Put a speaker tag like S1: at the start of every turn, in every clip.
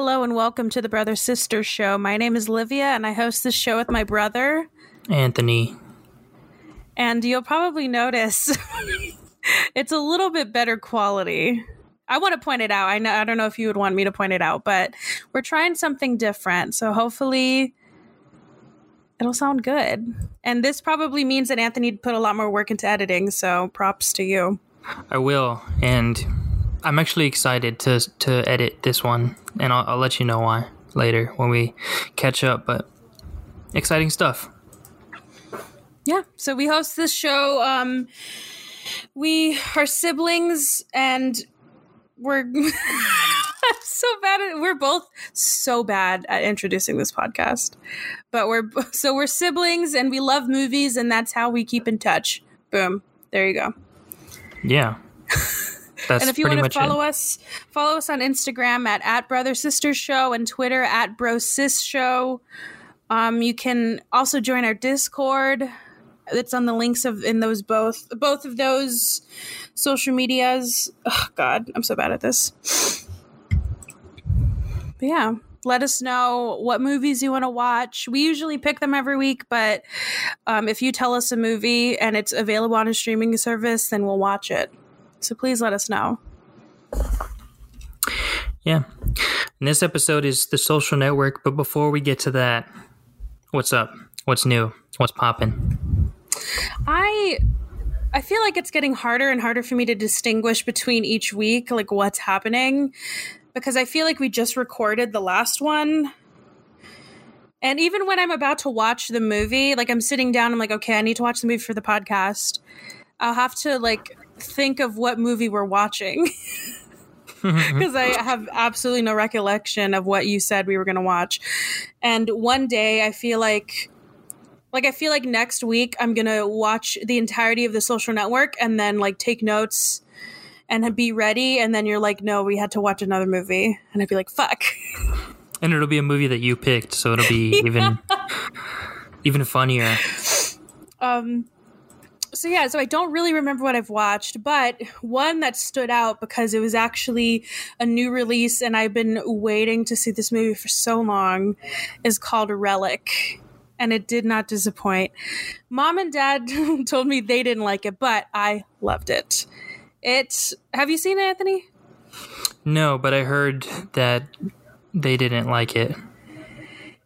S1: Hello and welcome to the Brother Sister Show. My name is Livia and I host this show with my brother.
S2: Anthony.
S1: And you'll probably notice it's a little bit better quality. I want to point it out. I know I don't know if you would want me to point it out, but we're trying something different. So hopefully it'll sound good. And this probably means that Anthony put a lot more work into editing, so props to you.
S2: I will, and I'm actually excited to to edit this one, and I'll, I'll let you know why later when we catch up. But exciting stuff.
S1: Yeah. So we host this show. Um, we are siblings, and we're so bad at we're both so bad at introducing this podcast but we're so we're siblings and we love movies and that's how we keep in touch boom there you go
S2: Yeah. That's
S1: and if you want to follow
S2: it.
S1: us follow us on instagram at at brother sister show and twitter at bro sis show. Um, you can also join our discord. It's on the links of in those both both of those social medias. Oh god i'm so bad at this. But yeah let us know what movies you want to watch. We usually pick them every week but um, if you tell us a movie and it's available on a streaming service then we'll watch it so please let us know
S2: Yeah. And this episode is the social network, but before we get to that, what's up? What's new? What's popping?
S1: I I feel like it's getting harder and harder for me to distinguish between each week, like what's happening, because I feel like we just recorded the last one. And even when I'm about to watch the movie, like I'm sitting down, I'm like, okay, I need to watch the movie for the podcast. I'll have to like think of what movie we're watching because I have absolutely no recollection of what you said we were going to watch. And one day I feel like like I feel like next week I'm going to watch the entirety of the social network and then like take notes and be ready and then you're like no, we had to watch another movie and I'd be like fuck.
S2: And it'll be a movie that you picked, so it'll be even even funnier.
S1: Um so yeah, so I don't really remember what I've watched, but one that stood out because it was actually a new release and I've been waiting to see this movie for so long is called Relic. And it did not disappoint. Mom and dad told me they didn't like it, but I loved it. It have you seen it, Anthony?
S2: No, but I heard that they didn't like it.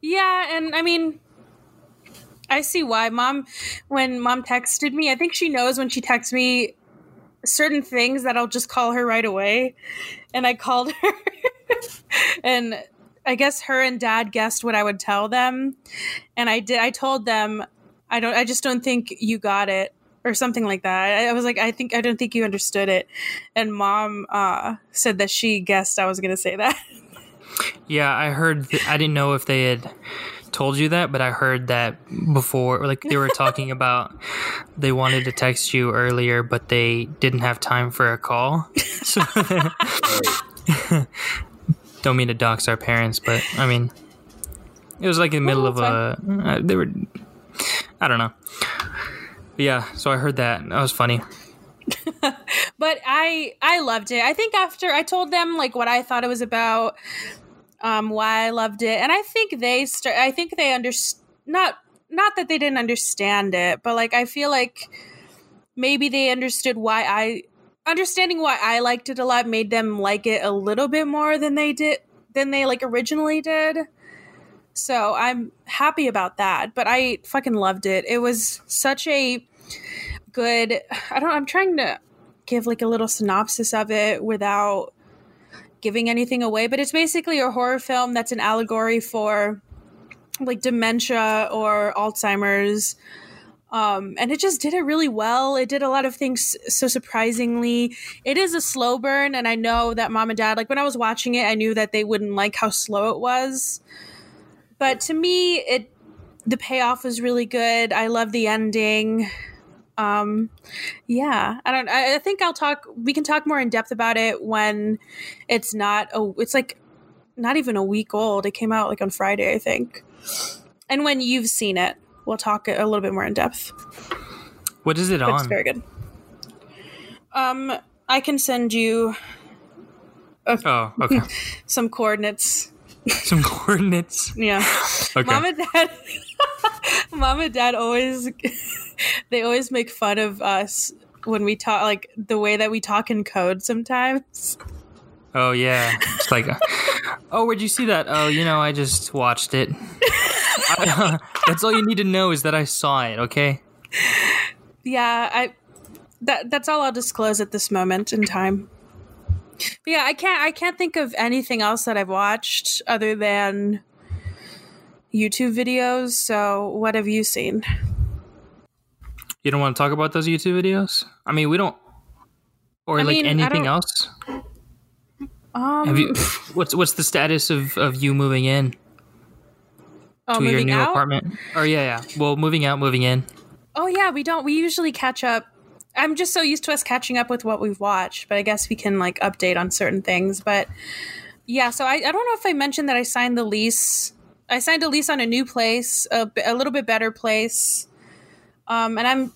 S1: Yeah, and I mean, I see why. Mom, when mom texted me, I think she knows when she texts me certain things that I'll just call her right away. And I called her, and I guess her and dad guessed what I would tell them. And I did, I told them, I don't, I just don't think you got it. Or something like that. I, I was like, I think I don't think you understood it, and mom uh, said that she guessed I was going to say that.
S2: Yeah, I heard. Th- I didn't know if they had told you that, but I heard that before. Like they were talking about they wanted to text you earlier, but they didn't have time for a call. So don't mean to dox our parents, but I mean, it was like in the middle
S1: No,
S2: of a. Uh, they were. I don't know. But yeah, so I heard that. That was funny.
S1: but I I loved it. I think after I told them like what I thought it was about, um, why I loved it, and I think they start. I think they underst not not that they didn't understand it, but like I feel like maybe they understood why I understanding why I liked it a lot made them like it a little bit more than they did than they like originally did. So I'm happy about that. But I fucking loved it. It was such a good I don't I'm trying to give like a little synopsis of it without giving anything away, but it's basically a horror film that's an allegory for like dementia or Alzheimer's. Um, and it just did it really well. It did a lot of things so surprisingly. It is a slow burn, and I know that mom and dad, like when I was watching it, I knew that they wouldn't like how slow it was. But to me, it the payoff was really good. I love the ending. Um, yeah, I don't. I, think I'll talk. We can talk more in depth about it when it's not. Oh, it's like not even a week old. It came out like on Friday, I think. And when you've seen it, we'll talk a little bit more in depth.
S2: What is it
S1: But it's
S2: on?
S1: very good. Um, I can send you
S2: Oh, okay.
S1: some coordinates
S2: Some coordinates.
S1: Yeah.
S2: Okay.
S1: Mom and dad Mom and dad always they always make fun of us when we talk like the way that we talk in code sometimes.
S2: Oh yeah. It's like, oh, where'd you see that? Oh, you know, I just watched it. I- that's all you need to know is that I saw it. Okay.
S1: Yeah, I that that's all I'll disclose at this moment in time. But yeah, I can't I can't think of anything else that I've watched other than YouTube videos. So, what have you seen?
S2: You don't want to talk about those YouTube videos? I mean, we don't. Or
S1: I
S2: like
S1: mean,
S2: anything else?
S1: Um,
S2: Have you? What's what's the status of of you moving in
S1: oh,
S2: to your new
S1: out?
S2: apartment? Or yeah, yeah. Well, moving out, moving in.
S1: Oh yeah, we don't. We usually catch up. I'm just so used to us catching up with what we've watched, but I guess we can like update on certain things. But yeah, so I, I don't know if I mentioned that I signed the lease. I signed a lease on a new place, a little bit better place, um, and I'm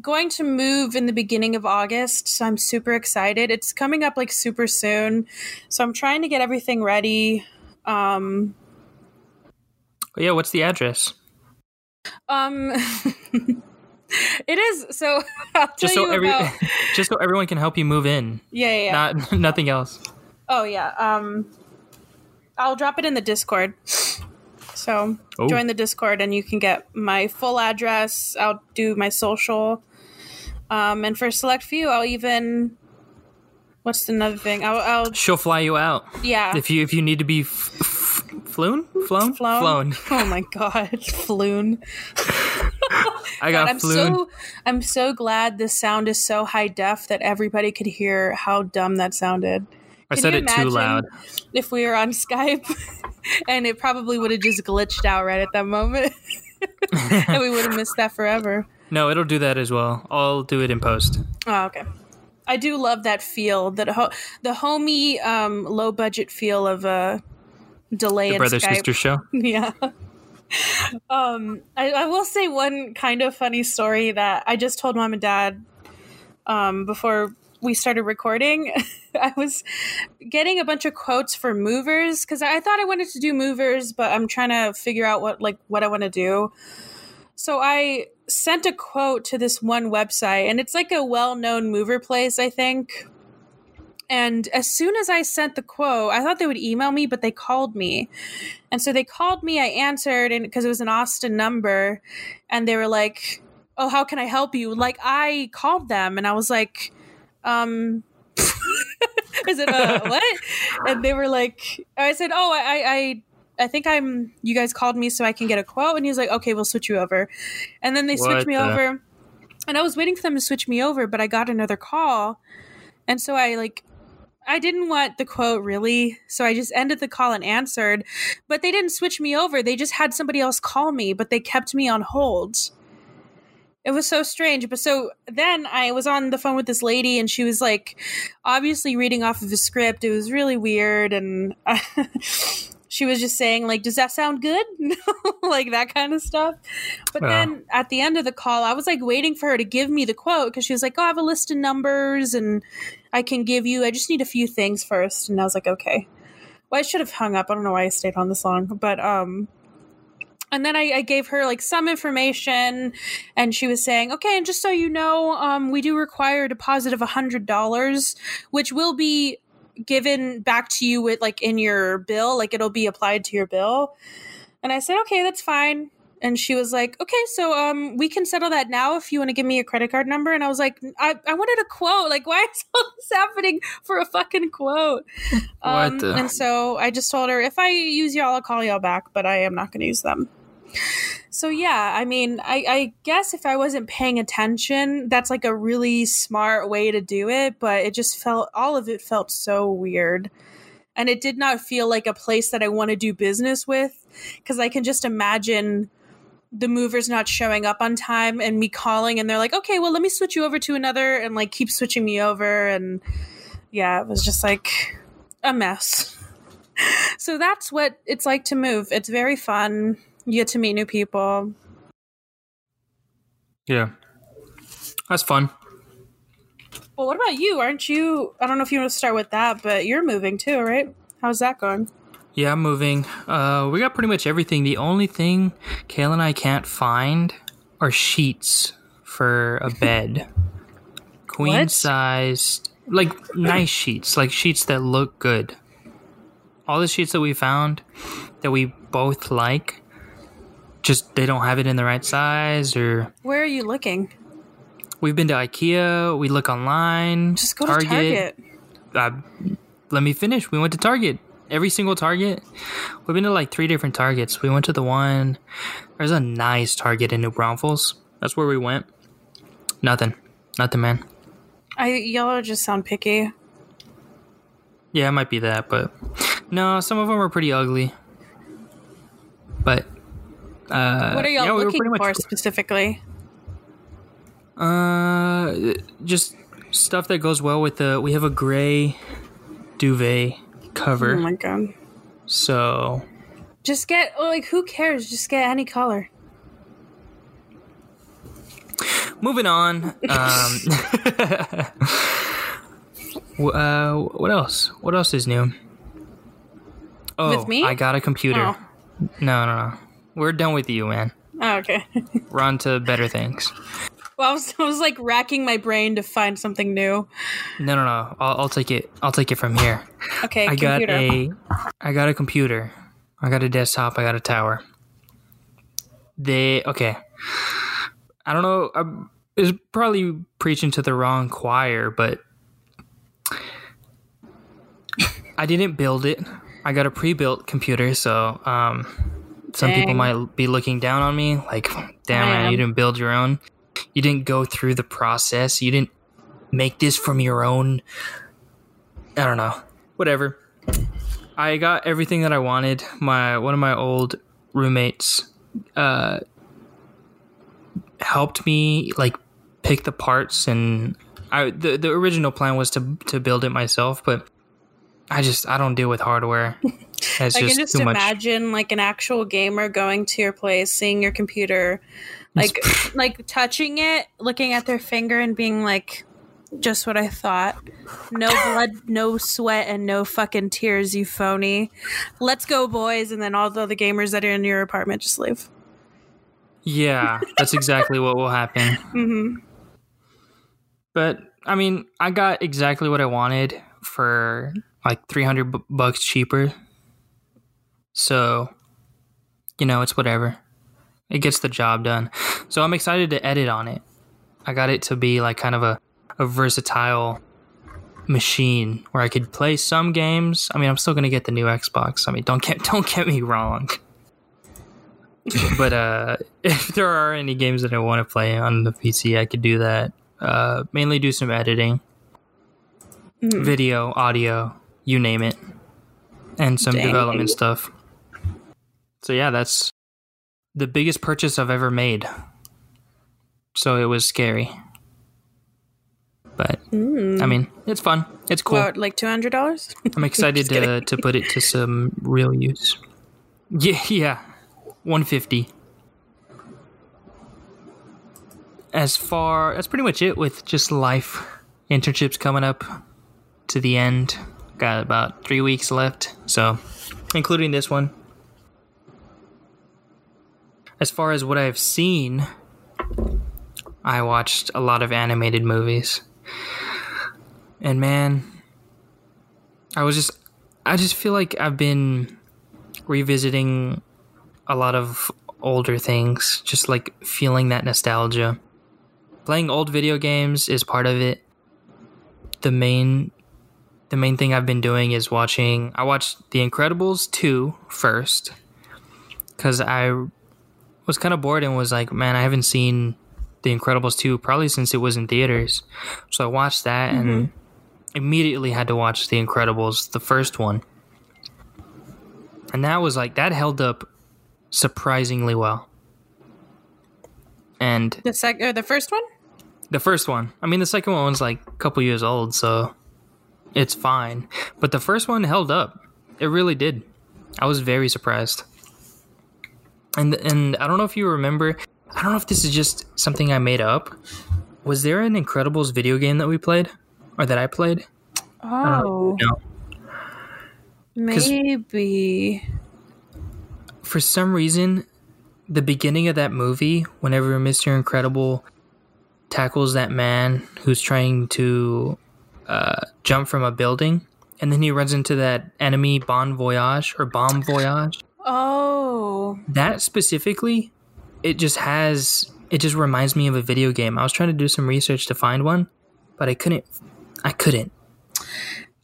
S1: going to move in the beginning of August. So I'm super excited. It's coming up like super soon, so I'm trying to get everything ready. Um,
S2: yeah, what's the address?
S1: um, it is so.
S2: Just so every,
S1: about.
S2: just so everyone can help you move in.
S1: Yeah, yeah, yeah.
S2: Not nothing else.
S1: Oh yeah. Um I'll drop it in the Discord. So
S2: Oh.
S1: join the Discord and you can get my full address. I'll do my social. Um and for a select few I'll even what's another thing? I'll, I'll
S2: She'll fly you out
S1: yeah.
S2: if you if you need to be f- f- flown, flown,
S1: Flown?
S2: flown.
S1: Oh my god, floon.
S2: I got
S1: I'm so I'm so glad this sound is so high def that everybody could hear how dumb that sounded.
S2: I
S1: Can
S2: said it too loud.
S1: If we were on Skype and it probably would have just glitched out right at that moment. and we would have missed that forever.
S2: No, it'll do that as well. I'll do it in post.
S1: Oh, okay. I do love that feel, that ho- the homey, um, low budget feel of a delay
S2: The brother
S1: Skype.
S2: sister show.
S1: Yeah. Um, I, I will say one kind of funny story that I just told mom and dad um, before we started recording. I was getting a bunch of quotes for movers because I thought I wanted to do movers, but I'm trying to figure out what like what I want to do. So I sent a quote to this one website, and it's like a well-known mover place, I think. And as soon as I sent the quote, I thought they would email me, but they called me. And so they called me, I answered and because it was an Austin number, and they were like, "Oh, how can I help you?" Like I called them and I was like, um is it a what? And they were like I said, "Oh, I I I think I'm you guys called me so I can get a quote." And he's like, "Okay, we'll switch you over." And then they switched
S2: What
S1: me
S2: the-
S1: over. And I was waiting for them to switch me over, but I got another call. And so I like I didn't want the quote really, so I just ended the call and answered. But they didn't switch me over. They just had somebody else call me, but they kept me on hold. It was so strange. But so then I was on the phone with this lady, and she was like, obviously reading off of a script. It was really weird, and she was just saying like, "Does that sound good?" like that kind of stuff. But
S2: Yeah.
S1: then at the end of the call, I was like waiting for her to give me the quote because she was like, "Oh, I have a list of numbers and I can give you. I just need a few things first. And I was like, "Okay." Well, I should have hung up. I don't know why I stayed on this long, but um. And then I, I gave her like some information, and she was saying, "Okay, and just so you know, um, we do require a deposit of a hundred dollars, which will be given back to you with like in your bill, like it'll be applied to your bill." And I said, "Okay, that's fine." And she was like, "Okay, so um, we can settle that now if you want to give me a credit card number." And I was like, "I, I wanted a quote. Like, why is all this happening for a fucking quote?" Um,
S2: What the-
S1: And so I just told her, "If I use y'all, I'll call y'all back, but I am not going to use them." So yeah, I mean, I, I guess if I wasn't paying attention, that's like a really smart way to do it. But it just felt all of it felt so weird, and it did not feel like a place that I want to do business with because I can just imagine the movers not showing up on time and me calling and they're like, okay, well, let me switch you over to another and like keep switching me over. And yeah, it was just like a mess. so that's what it's like to move. It's very fun. You get to meet new people.
S2: Yeah, that's fun.
S1: Well, what about you? Aren't you? I don't know if you want to start with that, but you're moving too, right? How's that going?
S2: Yeah, I'm moving. Uh, we got pretty much everything. The only thing Kayla and I can't find are sheets for a bed. Queen
S1: What?
S2: sized, like nice sheets, like sheets that look good. All the sheets that we found that we both like, just they don't have it in the right size, or
S1: Where are you looking?
S2: we've been to IKEA. We look online.
S1: Just go to Target.
S2: uh, let me finish. We went to Target. Every single Target. We've been to like three different Targets. We went to the one. There's a nice Target in New Braunfels. That's where we went. Nothing. Nothing, man.
S1: I y'all just sound picky.
S2: Yeah, it might be that, but no, some of them are pretty ugly. But uh,
S1: What are y'all
S2: yeah, we
S1: looking
S2: much-
S1: for specifically?
S2: Uh, just stuff that goes well with the. We have a gray duvet cover,
S1: Oh my god.
S2: so
S1: Just get oh, like who cares? Just get any color.
S2: moving on. Um, uh, what else? What else is new? Oh,
S1: With me?
S2: I got a computer.
S1: Oh.
S2: No, no, no. We're done with you, man.
S1: Oh, okay.
S2: We're on to better things.
S1: Well, I was, I was like racking my brain to find something new.
S2: No, no, no. I'll, I'll take it. I'll take it from here.
S1: Okay,
S2: I got a. I got a computer. I got a desktop. I got a tower. They okay. I don't know. I is probably preaching to the wrong choir, but I didn't build it. I got a pre-built computer, so um, some people might be looking down on me, like, "Damn,
S1: I
S2: man, you didn't build your own. You didn't go through the process. You didn't make this from your own." I don't know. Whatever. I got everything that I wanted. My one of my old roommates uh, helped me like pick the parts, and I the the original plan was to to build it myself, but I just I don't deal with hardware. It's
S1: I
S2: just,
S1: can just
S2: too much.
S1: imagine like an actual gamer going to your place, seeing your computer, like like touching it, looking at their finger, and being like, "Just what I thought. No blood, no sweat, and no fucking tears. You phony. Let's go, boys!" And then all the other gamers that are in your apartment just leave.
S2: Yeah, that's exactly what will happen.
S1: hmm
S2: But I mean, I got exactly what I wanted for like 300 bu- bucks cheaper. So, you know, it's whatever. It gets the job done. So I'm excited to edit on it. I got it to be like kind of a, a versatile machine where I could play some games. I mean, I'm still going to get the new Xbox. I mean, don't get don't get me wrong. but uh if there are any games that I want to play on the PC, I could do that. Uh mainly do some editing.
S1: Mhm.
S2: Video, audio, you name it. And some
S1: Dang.
S2: development stuff. So yeah, that's the biggest purchase I've ever made. So it was scary. But
S1: Mm.
S2: I mean, it's fun. It's cool.
S1: What, like two hundred dollars?
S2: I'm excited to to put it to some real use. Yeah, yeah. 150. As far that's pretty much it with just life. Internships coming up to the end. Got about 3 weeks left, so including this one. As far as what I've seen, I watched a lot of animated movies. And man, I was just I just feel like I've been revisiting a lot of older things, just like feeling that nostalgia. Playing old video games is part of it. The main the main thing I've been doing is watching I watched The Incredibles 2 first cuz I was kind of bored and was like, man, I haven't seen The Incredibles 2 probably since it was in theaters. So I watched that and mm-hmm. immediately had to watch The Incredibles, the first one. And that was like that held up surprisingly well. And
S1: The sec or the first one?
S2: the first one, I mean the second one was like a couple years old, so it's fine. But the first one held up. It really did. I was very surprised. And and I don't know if you remember, I don't know if this is just something I made up. Was there an Incredibles video game that we played or that I played?
S1: Oh,
S2: No.
S1: Maybe.
S2: For some reason, the beginning of that movie, whenever Mr. Incredible tackles that man who's trying to uh, jump from a building, and then he runs into that enemy Bon Voyage or Bomb Voyage.
S1: Oh.
S2: That specifically, it just has. It just reminds me of a video game. I was trying to do some research to find one, but I couldn't. I couldn't.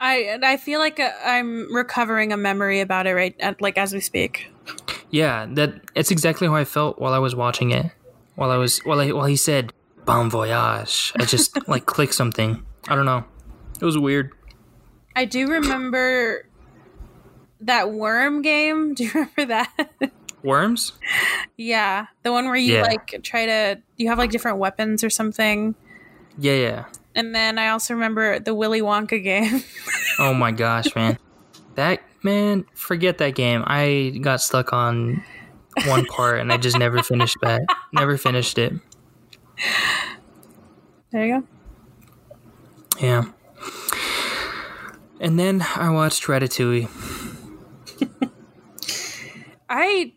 S1: I I feel like uh, I'm recovering a memory about it right at, like as we speak.
S2: Yeah, that it's exactly how I felt while I was watching it. While I was while I while he said "Bon voyage," I just like clicked something. I don't know. It was weird.
S1: I do remember that worm game. Do you remember that?
S2: Worms?
S1: yeah, the one where you
S2: Yeah.
S1: like try to you have like different weapons or something.
S2: Yeah, yeah.
S1: And then I also remember the Willy Wonka game.
S2: Oh my gosh, man. That man, forget that game. I got stuck on one part and I just never finished that. Never finished it.
S1: there you go.
S2: Yeah. And then I watched Ratatouille.
S1: I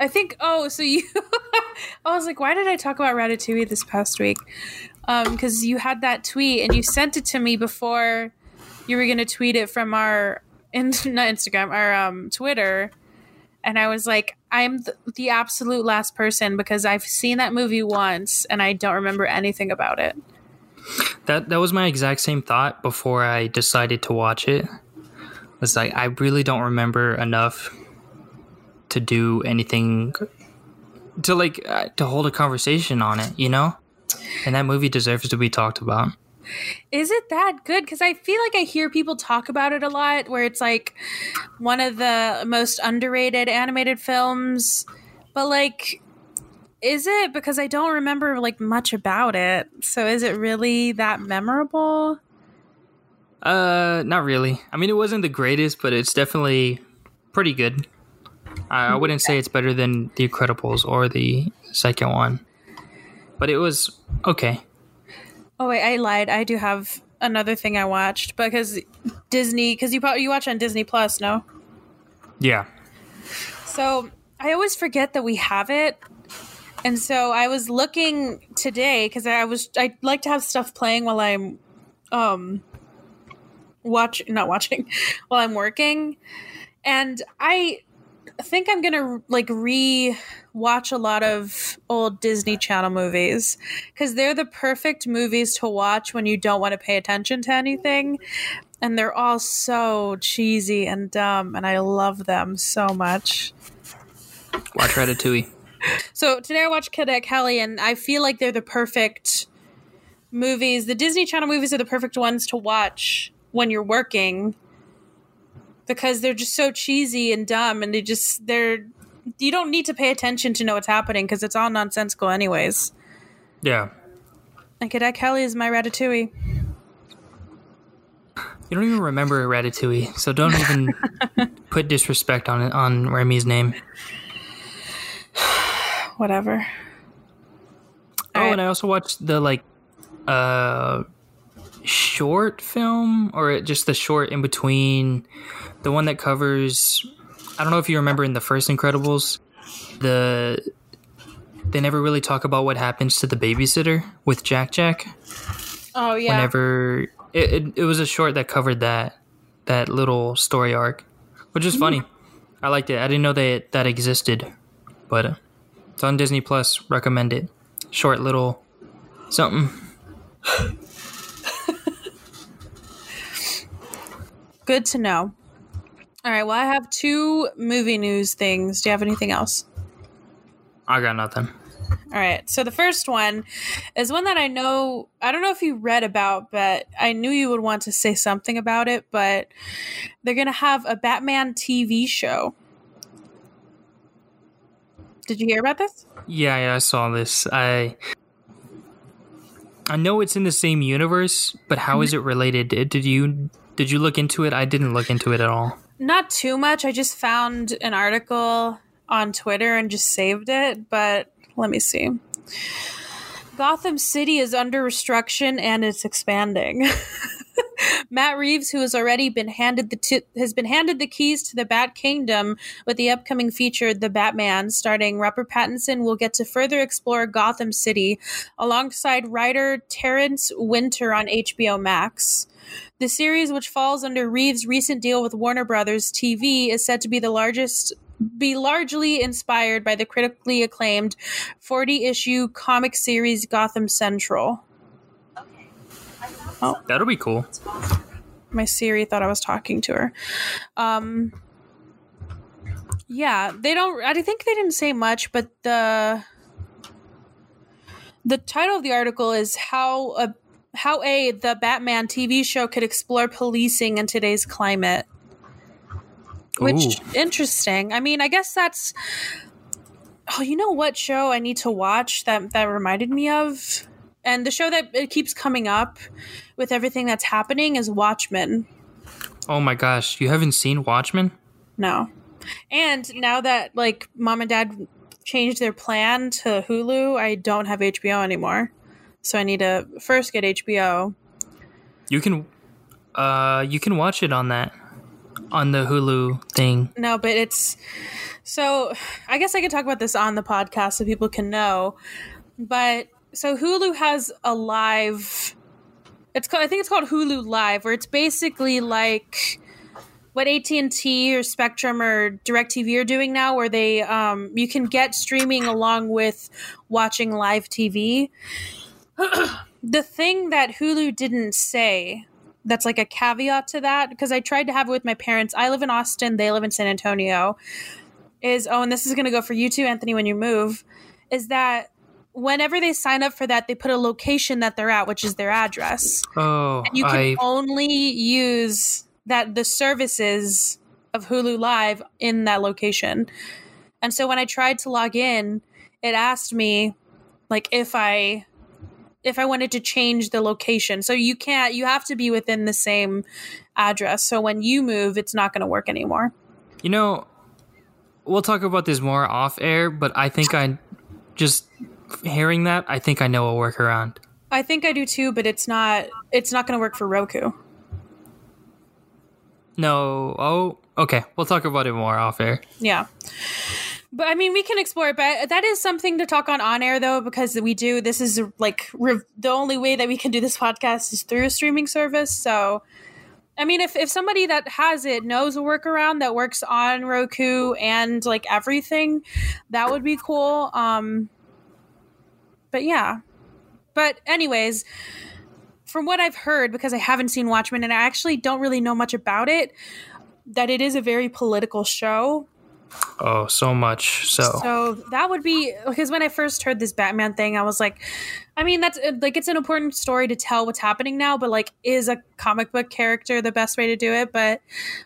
S1: I think oh so you I was like why did I talk about Ratatouille this past week? Um cuz you had that tweet and you sent it to me before you were going to tweet it from our in, not Instagram our um Twitter and I was like I'm th- the absolute last person because I've seen that movie once and I don't remember anything about it.
S2: That that was my exact same thought before I decided to watch it. Was like I really don't remember enough to do anything to like uh, to hold a conversation on it, you know? And that movie deserves to be talked about.
S1: Is it that good? Because I feel like I hear people talk about it a lot, where it's like one of the most underrated animated films. But like, is it? Because I don't remember like much about it. So is it really that memorable?
S2: Uh, not really. I mean, it wasn't the greatest, but it's definitely pretty good. I, I wouldn't say it's better than The Incredibles or the second one, but it was okay.
S1: Oh wait, I lied. I do have another thing I watched because Disney. Because you probably you watch on Disney Plus, no?
S2: Yeah.
S1: So I always forget that we have it. And so I was looking today because I was I like to have stuff playing while I'm um watch not watching while I'm working. And I think I'm gonna like re watch a lot of old Disney Channel movies because they're the perfect movies to watch when you don't want to pay attention to anything. And they're all so cheesy and dumb, and I love them so much.
S2: Watch Ratatouille.
S1: So today I watched Cadet Kelly, and I feel like they're the perfect movies. The Disney Channel movies are the perfect ones to watch when you're working because they're just so cheesy and dumb, and they just they're you don't need to pay attention to know what's happening because it's all nonsensical anyways.
S2: Yeah.
S1: And Cadet Kelly is my Ratatouille.
S2: You don't even remember Ratatouille, so don't even put disrespect on it on Remy's name.
S1: Whatever.
S2: Oh,
S1: Alright.
S2: and I also watched the like uh short film or just the short in between the one that covers I don't know if you remember in the first Incredibles the they never really talk about what happens to the babysitter with Jack Jack.
S1: Oh yeah.
S2: Whenever it, it, it was a short that covered that that little story arc, which is funny. I liked it. I didn't know that that existed, but uh, it's on Disney Plus. Recommend it. Short little something.
S1: Good to know. All right. Well, I have two movie news things. Do you have anything else?
S2: I got nothing.
S1: All right. So the first one is one that I know, I don't know if you read about, but I knew you would want to say something about it. But they're going to have a Batman TV show. Did you hear about this?
S2: Yeah, yeah, I saw this. I I know it's in the same universe, but how is mm-hmm. it related? Did did you did you look into it? I didn't look into it at all.
S1: Not too much. I just found an article on Twitter and just saved it. But let me see. Gotham City is under restriction and it's expanding. Matt Reeves, who has already been handed the t- has been handed the keys to the Bat Kingdom with the upcoming feature The Batman, starring Robert Pattinson, will get to further explore Gotham City alongside writer Terrence Winter on HBO Max. The series, which falls under Reeves' recent deal with Warner Brothers TV, is said to be the largest be largely inspired by the critically acclaimed 40 issue comic series Gotham Central.
S2: Oh. That'll be cool.
S1: My Siri thought I was talking to her. Um Yeah, they don't I think they didn't say much, but the the title of the article is how a how a the Batman TV show could explore policing in today's climate. Which Ooh. interesting. I mean, I guess that's Oh, you know what show I need to watch that that reminded me of? And the show that it keeps coming up with everything that's happening is Watchmen.
S2: Oh my gosh, you haven't seen Watchmen?
S1: No. And now that like mom and dad changed their plan to Hulu, I don't have HBO anymore. So I need to first get HBO.
S2: You can uh you can watch it on that on the Hulu thing.
S1: No, but it's so I guess I could talk about this on the podcast so people can know. But so Hulu has a live it's called I think it's called Hulu Live where it's basically like what AT&T or Spectrum or DirecTV are doing now where they um, you can get streaming along with watching live TV. the thing that Hulu didn't say that's like a caveat to that because I tried to have it with my parents. I live in Austin, they live in San Antonio. Is oh, and this is going to go for you too, Anthony, when you move. Is that whenever they sign up for that, they put a location that they're at, which is their address.
S2: Oh,
S1: and you can I... only use that the services of Hulu Live in that location. And so when I tried to log in, it asked me like if I if I wanted to change the location. So you can't, you have to be within the same address. So when you move, it's not going to work anymore.
S2: You know, we'll talk about this more off air, but I think I just hearing that, I think I know a workaround.
S1: I think I do too, but it's not, it's not going to work for Roku.
S2: No. Oh, okay. We'll talk about it more off air.
S1: Yeah. But I mean, we can explore it. But that is something to talk on on air, though, because we do. This is like the only way that we can do this podcast is through a streaming service. So, I mean, if if somebody that has it knows a workaround that works on Roku and like everything, that would be cool. Um, but yeah. But anyways, from what I've heard, because I haven't seen Watchmen and I actually don't really know much about it, that it is a very political show
S2: Oh, so much. So
S1: So that would be because when I first heard this Batman thing, I was like, I mean, that's uh, like it's an important story to tell what's happening now, but like is a comic book character the best way to do it? But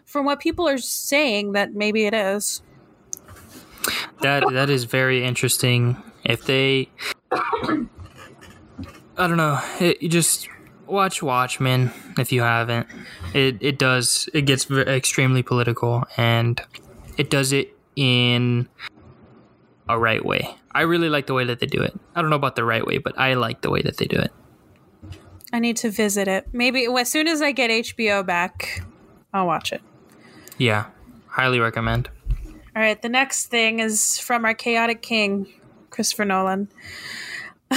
S1: from what people are saying that maybe it is.
S2: That that is very interesting. If they I don't know, it, you just watch Watchmen if you haven't. It it does it gets extremely political and it does it in a right way. I really like the way that they do it. I don't know about the right way, but I like the way that they do it.
S1: I need to visit it. Maybe as soon as I get HBO back, I'll watch it.
S2: Yeah, highly recommend.
S1: All right, the next thing is from our chaotic king, Christopher Nolan.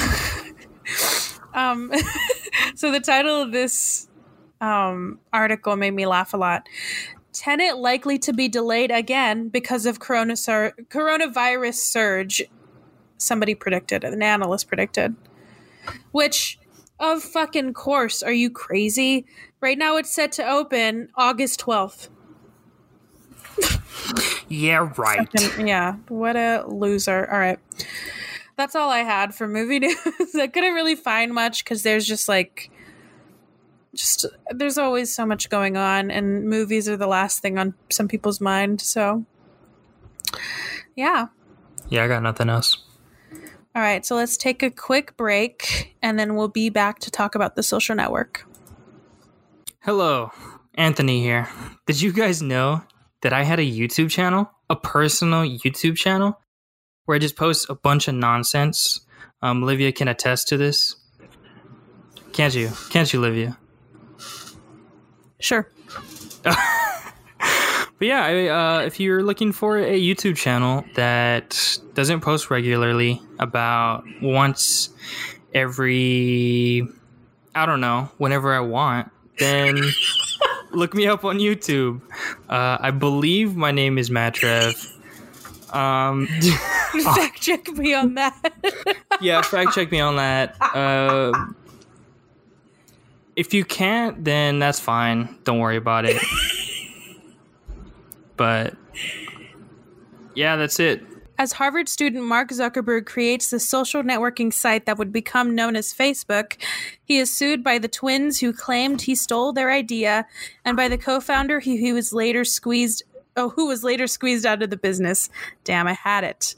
S1: um, so the title of this um, article made me laugh a lot. Tenet likely to be delayed again because of coronavirus surge. Somebody predicted, an analyst predicted. Which, of fucking course, are you crazy? Right now it's set to open August 12th.
S2: yeah, right.
S1: Fucking, yeah, what a loser. All right. That's all I had for movie news. I couldn't really find much because there's just like just there's always so much going on and movies are the last thing on some people's mind so yeah
S2: yeah i got nothing else
S1: all right so let's take a quick break and then we'll be back to talk about the social network
S2: hello anthony here did you guys know that i had a youtube channel a personal youtube channel where i just post a bunch of nonsense um, Olivia can attest to this. Can't you? Can't you, Olivia?
S1: Sure.
S2: But yeah, I, uh, if you're looking for a YouTube channel that doesn't post regularly, about once every, I don't know, whenever I want, then look me up on YouTube. Uh, I believe my name is Matrev. Um,
S1: Fact check me on that.
S2: yeah, fact check me on that. Uh, if you can't, then that's fine. Don't worry about it. but yeah, that's it.
S1: As Harvard student Mark Zuckerberg creates the social networking site that would become known as Facebook, he is sued by the twins who claimed he stole their idea and by the co-founder who he was later squeezed oh who was later squeezed out of the business. Damn, I had it.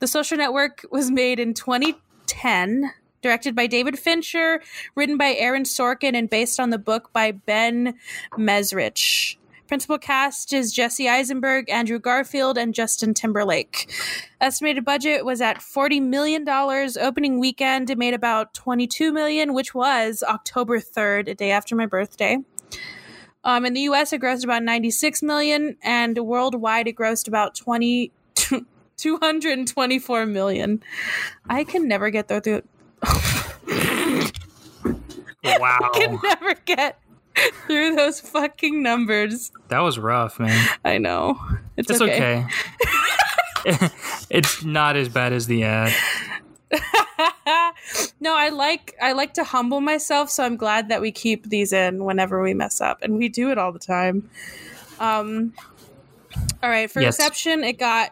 S1: The social network was made in 2010 directed by David Fincher, written by Aaron Sorkin, and based on the book by Ben Mezrich. Principal cast is Jesse Eisenberg, Andrew Garfield, and Justin Timberlake. Estimated budget was at $40 million. Opening weekend, it made about 22 million, which was October 3rd, a day after my birthday. Um, in the US, it grossed about 96 million, and worldwide, it grossed about 20, 224 million. I can never get through.
S2: Wow, I
S1: can never get through those fucking numbers.
S2: that was rough, man.
S1: I know. It's,
S2: It's okay. it's not as bad as the ad.
S1: no, I like I like to humble myself, so I'm glad that we keep these in whenever we mess up, and we do it all the time. Um, all right, for
S2: Yes.
S1: reception, it got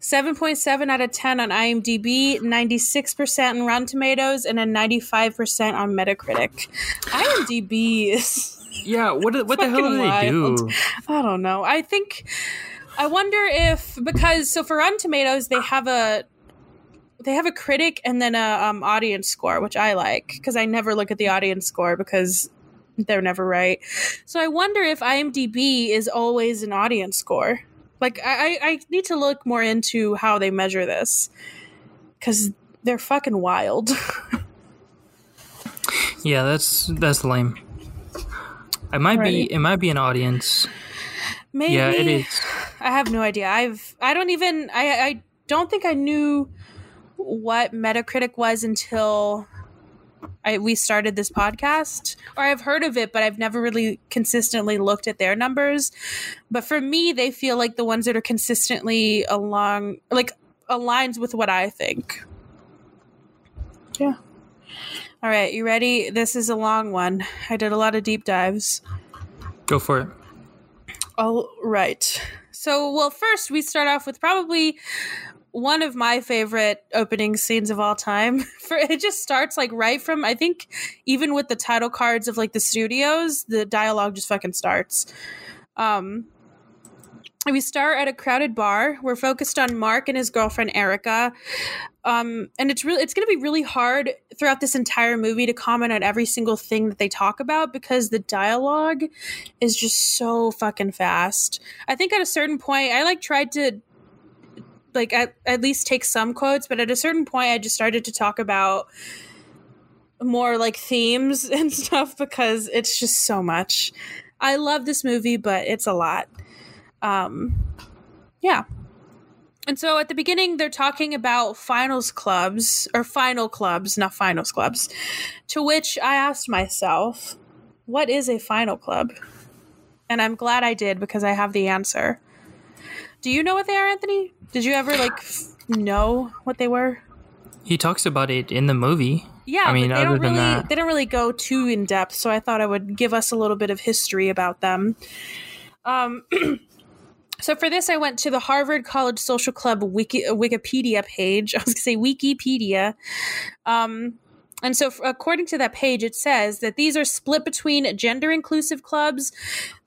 S1: 7.7 out of 10 on IMDb, 96% on Rotten Tomatoes, and a 95% on Metacritic. IMDb is
S2: Yeah, what what the hell do
S1: Fucking
S2: they do?
S1: I don't know. I think I wonder if because so for Rotten Tomatoes they have a they have a critic and then a um, audience score, which I like because I never look at the audience score because they're never right. So I wonder if IMDb is always an audience score. Like I, I need to look more into how they measure this because they're fucking wild.
S2: Yeah, that's that's lame. It might
S1: Alrighty.
S2: be it might be an audience.
S1: Maybe
S2: Yeah, it is.
S1: I have no idea. I've I don't even I I don't think I knew what Metacritic was until I we started this podcast. Or I've heard of it, but I've never really consistently looked at their numbers. But for me, they feel like the ones that are consistently along like aligns with what I think. Yeah. All right, you ready? This is a long one. I did a lot of deep dives.
S2: Go for it.
S1: All right. So, well, first we start off with probably one of my favorite opening scenes of all time. For it just starts like right from I think even with the title cards of like the studios, the dialogue just fucking starts. Um we start at a crowded bar. We're focused on Mark and his girlfriend Erica. Um, and it's really it's going to be really hard throughout this entire movie to comment on every single thing that they talk about because the dialogue is just so fucking fast. I think at a certain point, I like tried to like at, at least take some quotes, but at a certain point, I just started to talk about more like themes and stuff because it's just so much. I love this movie, but it's a lot. Um, yeah. And so at the beginning, they're talking about finals clubs or final clubs, not finals clubs. To which I asked myself, what is a final club? And I'm glad I did because I have the answer. Do you know what they are, Anthony? Did you ever like know what they were?
S2: He talks about it in the movie.
S1: Yeah,
S2: I mean,
S1: but they
S2: other
S1: don't
S2: than
S1: really
S2: that-
S1: they don't really go too in depth, so I thought I would give us a little bit of history about them. Um so for this I went to the Harvard College Social Club wiki, Wikipedia page. I was going to say Wikipedia. Um and so, according to that page, it says that these are split between gender inclusive clubs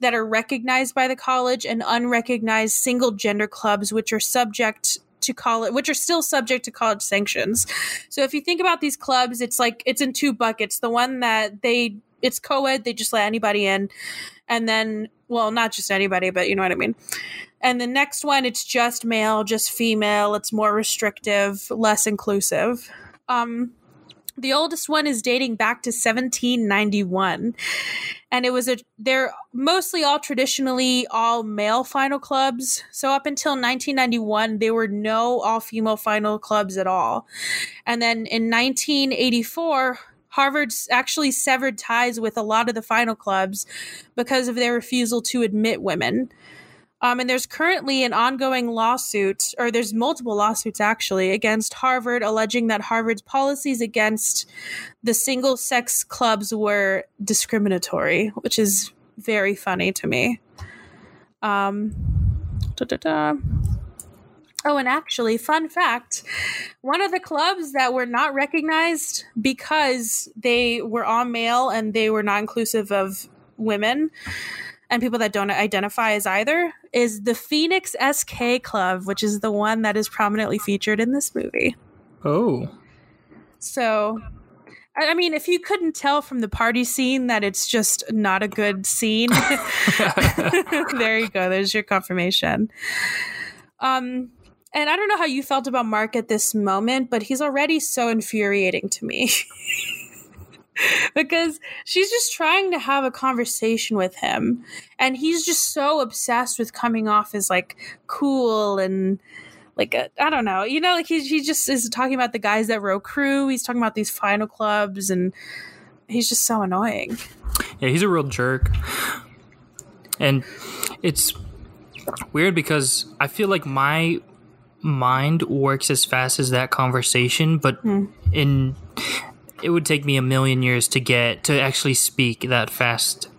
S1: that are recognized by the college and unrecognized single gender clubs, which are subject to college, which are still subject to college sanctions. So, if you think about these clubs, it's like it's in two buckets. The one that they it's co-ed, they just let anybody in, and then well, not just anybody, but you know what I mean. And the next one, it's just male, just female. It's more restrictive, less inclusive. Um, the oldest one is dating back to 1791. and it was a they're mostly all traditionally all male final clubs. So up until 1991, there were no all female final clubs at all. And then in 1984, Harvard actually severed ties with a lot of the final clubs because of their refusal to admit women. Um, and there's currently an ongoing lawsuit, or there's multiple lawsuits actually, against Harvard, alleging that Harvard's policies against the single sex clubs were discriminatory, which is very funny to me. Um, da-da-da. Oh, and actually, fun fact one of the clubs that were not recognized because they were all male and they were not inclusive of women and people that don't identify as either is the Phoenix SK Club, which is the one that is prominently featured in this movie.
S2: Oh.
S1: So, I mean, if you couldn't tell from the party scene that it's just not a good scene, there you go. There's your confirmation. Um, and I don't know how you felt about Mark at this moment, but he's already so infuriating to me. because she's just trying to have a conversation with him. And he's just so obsessed with coming off as like cool and like I don't know you know like he, he just is talking about the guys that row crew. He's talking about these final clubs and he's just so annoying.
S2: Yeah he's a real jerk. And it's weird because i feel like my mind works as fast as that conversation but mm. in it would take me a million years to get to actually speak that fast.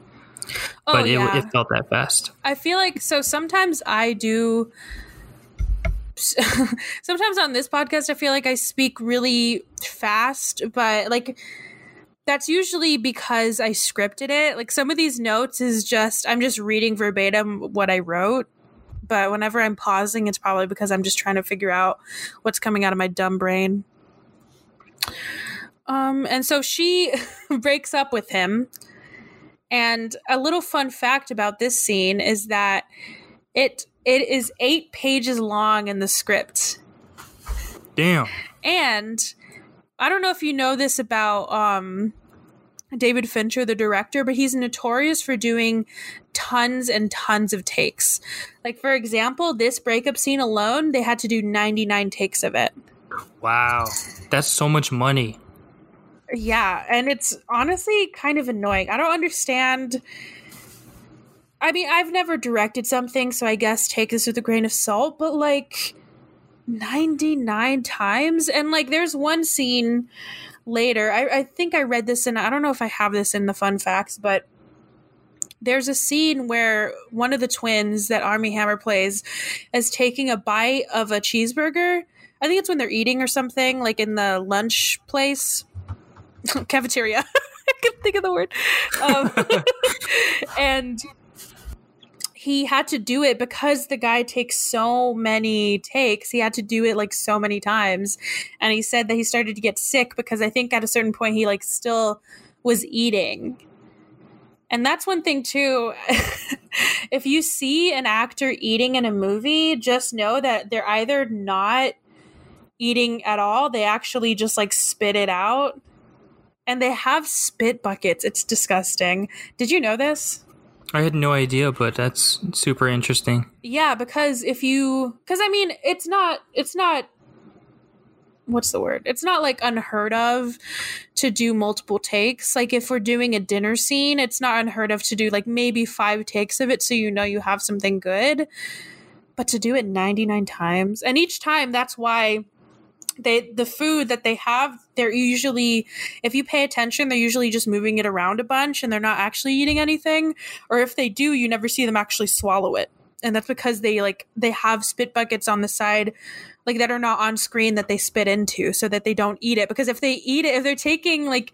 S2: Oh, but it, yeah. it felt that fast.
S1: I feel like so sometimes I do. sometimes on this podcast, I feel like I speak really fast, but like that's usually because I scripted it. Like some of these notes is just I'm just reading verbatim what I wrote. But whenever I'm pausing, it's probably because I'm just trying to figure out what's coming out of my dumb brain. Um, and so she breaks up with him. And a little fun fact about this scene is that it it is eight pages long in the script.
S2: Damn.
S1: And I don't know if you know this about um, David Fincher, the director, but he's notorious for doing tons and tons of takes. Like, for example, this breakup scene alone, they had to do 99 takes of it.
S2: Wow. That's so much money.
S1: Yeah, and it's honestly kind of annoying. I don't understand. I mean, I've never directed something, so I guess take this with a grain of salt, but like 99 times? And like, there's one scene later. I, I think I read this, and I don't know if I have this in the fun facts, but there's a scene where one of the twins that Armie Hammer plays is taking a bite of a cheeseburger. I think it's when they're eating or something, like in the lunch place. cafeteria. I couldn't think of the word. Um, and he had to do it because the guy takes so many takes. He had to do it like so many times. And he said that he started to get sick because I think at a certain point he like still was eating. And that's one thing too. if you see an actor eating in a movie, just know that they're either not eating at all, they actually just like spit it out and they have spit buckets. It's disgusting. Did you know this?
S2: I had no idea, but that's super interesting.
S1: Yeah, because if you cuz I mean, it's not it's not what's the word? It's not like unheard of to do multiple takes. Like if we're doing a dinner scene, it's not unheard of to do like maybe 5 takes of it so you know you have something good. But to do it 99 times, and each time that's why they the food that they have they're usually if you pay attention they're usually just moving it around a bunch and they're not actually eating anything. Or if they do you never see them actually swallow it. And that's because they like they have spit buckets on the side like that are not on screen that they spit into so that they don't eat it. Because if they eat it if they're taking like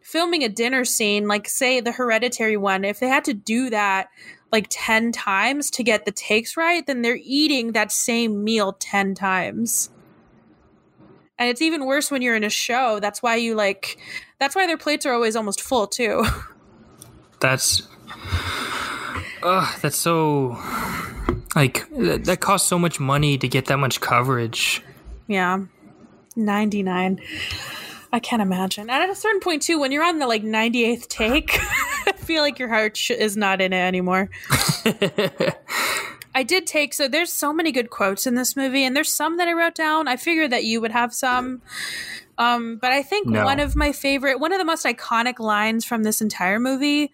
S1: filming a dinner scene like say the hereditary one if they had to do that like 10 times to get the takes right then they're eating that same meal 10 times and it's even worse when you're in a show. That's why you like that's why their plates are always almost full too.
S2: That's Ugh, that's so like that, that costs so much money to get that much coverage.
S1: Yeah. 99. I can't imagine. And at a certain point too, when you're on the like 98th take, I feel like your heart sh- is not in it anymore. I did take so there's so many good quotes in this movie, and there's some that I wrote down. I figured that you would have some. Um, but I think
S2: No.
S1: one of my favorite, one of the most iconic lines from this entire movie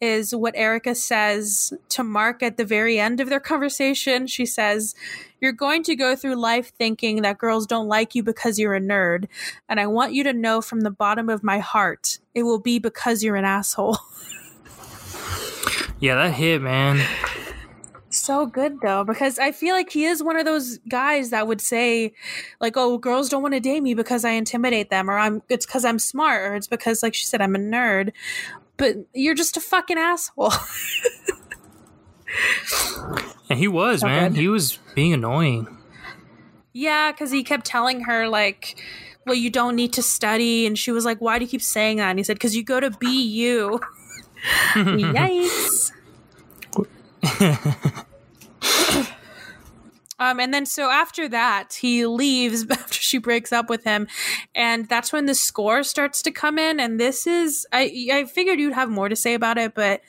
S1: is what Erica says to Mark at the very end of their conversation. She says, You're going to go through life thinking that girls don't like you because you're a nerd. And I want you to know from the bottom of my heart, it will be because you're an asshole.
S2: yeah, that hit, man.
S1: So good though because i feel like he is one of those guys that would say like oh girls don't want to date me because i intimidate them or i'm it's because i'm smart or it's because like she said i'm a nerd but you're just a fucking asshole
S2: And he was,
S1: So
S2: man.
S1: good.
S2: He was being annoying.
S1: yeah because he kept telling her like well you don't need to study and she was like why do you keep saying that and he said because you go to BU yikes Um, and then so after that, he leaves after she breaks up with him, and that's when the score starts to come in. And this is I I figured you'd have more to say about it, but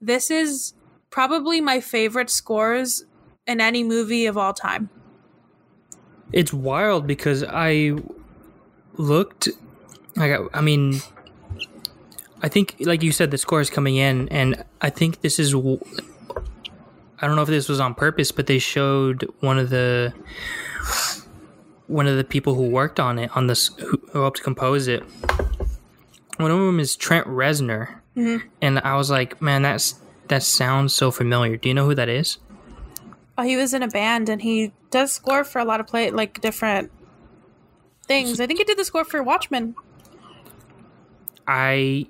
S1: this is probably my favorite scores in any movie of all time.
S2: It's wild because I looked. I got. I mean, I think, like you said, the score is coming in, and I think this is. I don't know if this was on purpose, but they showed one of the one of the people who worked on it on this who, who helped compose it. One of them is Trent Reznor, mm-hmm. and I was like, man, that's that sounds so familiar. Do you know who that is?
S1: Oh, he was in a band, and he does score for a lot of play like different things. I think he did the score for Watchmen.
S2: I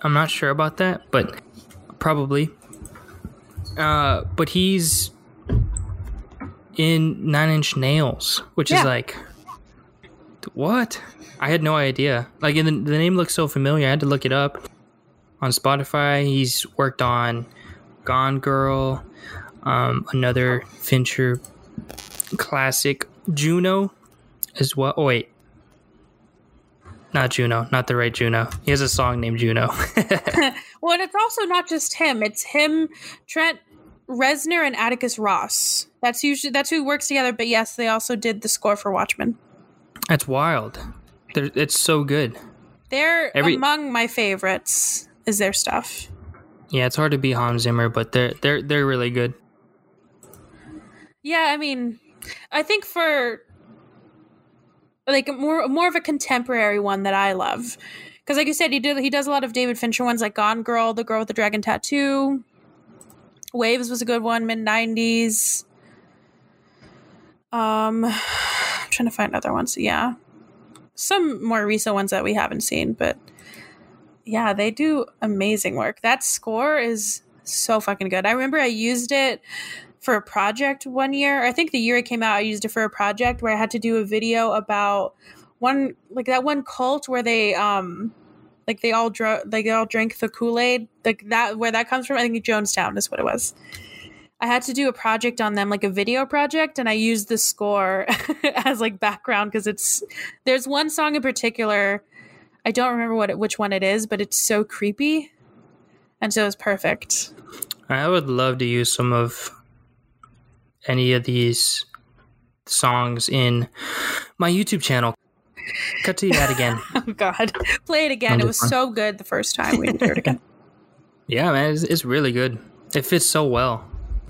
S2: I'm not sure about that, but probably. Uh, but he's in Nine Inch Nails, which
S1: Yeah.
S2: is like what? I had no idea. Like, the, the name looks so familiar. I had to look it up on Spotify. He's worked on Gone Girl, um, another Fincher classic, Juno, as well. Oh wait, not Juno, not the right Juno. He has a song named Juno.
S1: Well, and it's also not just him; it's him, Trent Reznor, and Atticus Ross. That's usually that's who works together. But yes, they also did the score for Watchmen.
S2: That's wild. They're, it's so good.
S1: They're
S2: Every-
S1: among my favorites. Is their stuff?
S2: Yeah, it's hard to beat Hans Zimmer, but they're they're they're really good.
S1: Yeah, I mean, I think for like more more of a contemporary one that I love, because like you said, he did he does a lot of David Fincher ones like Gone Girl, The Girl with the Dragon Tattoo. Waves was a good one, mid nineties. Um, I'm trying to find other ones. Yeah, some more recent ones that we haven't seen, but yeah, they do amazing work. That score is so fucking good. I remember I used it for a project one year. I think the year it came out, I used it for a project where I had to do a video about one like that one cult where they um like they all dro- like they all drank the Kool Aid like that where that comes from. I think Jonestown is what it was. I had to do a project on them, like a video project, and I used the score as like background because it's there's one song in particular. I don't remember what it, which one it is, but it's so creepy, and so it's perfect.
S2: I would love to use some of any of these songs in my YouTube channel. Cut to that again.
S1: Oh God, play it again. It was so good the first time we heard it again.
S2: Yeah, man, it's, it's really good. It fits so well.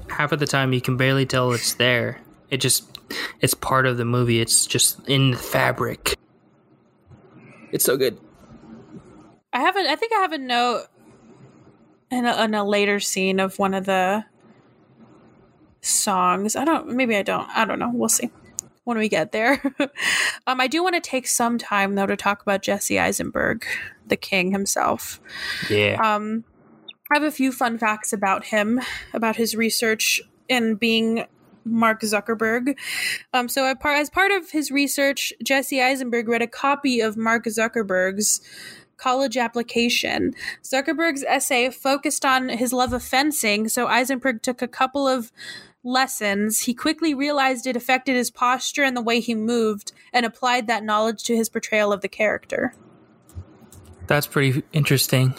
S2: Half of the time, you can barely tell it's there. It just, it's part of the movie. It's just in the fabric. It's so good.
S1: I haven't. I think I have a note in a, in a later scene of one of the songs. I don't. Maybe I don't. I don't know. We'll see when we get there. um, I do want to take some time though to talk about Jesse Eisenberg, the king himself.
S2: Yeah.
S1: Um, I have a few fun facts about him, about his research in being Mark Zuckerberg. Um, so, as part of his research, Jesse Eisenberg read a copy of Mark Zuckerberg's college application. Zuckerberg's essay focused on his love of fencing, so Eisenberg took a couple of lessons. He quickly realized it affected his posture and the way he moved, and applied that knowledge to his portrayal of the character.
S2: That's pretty interesting.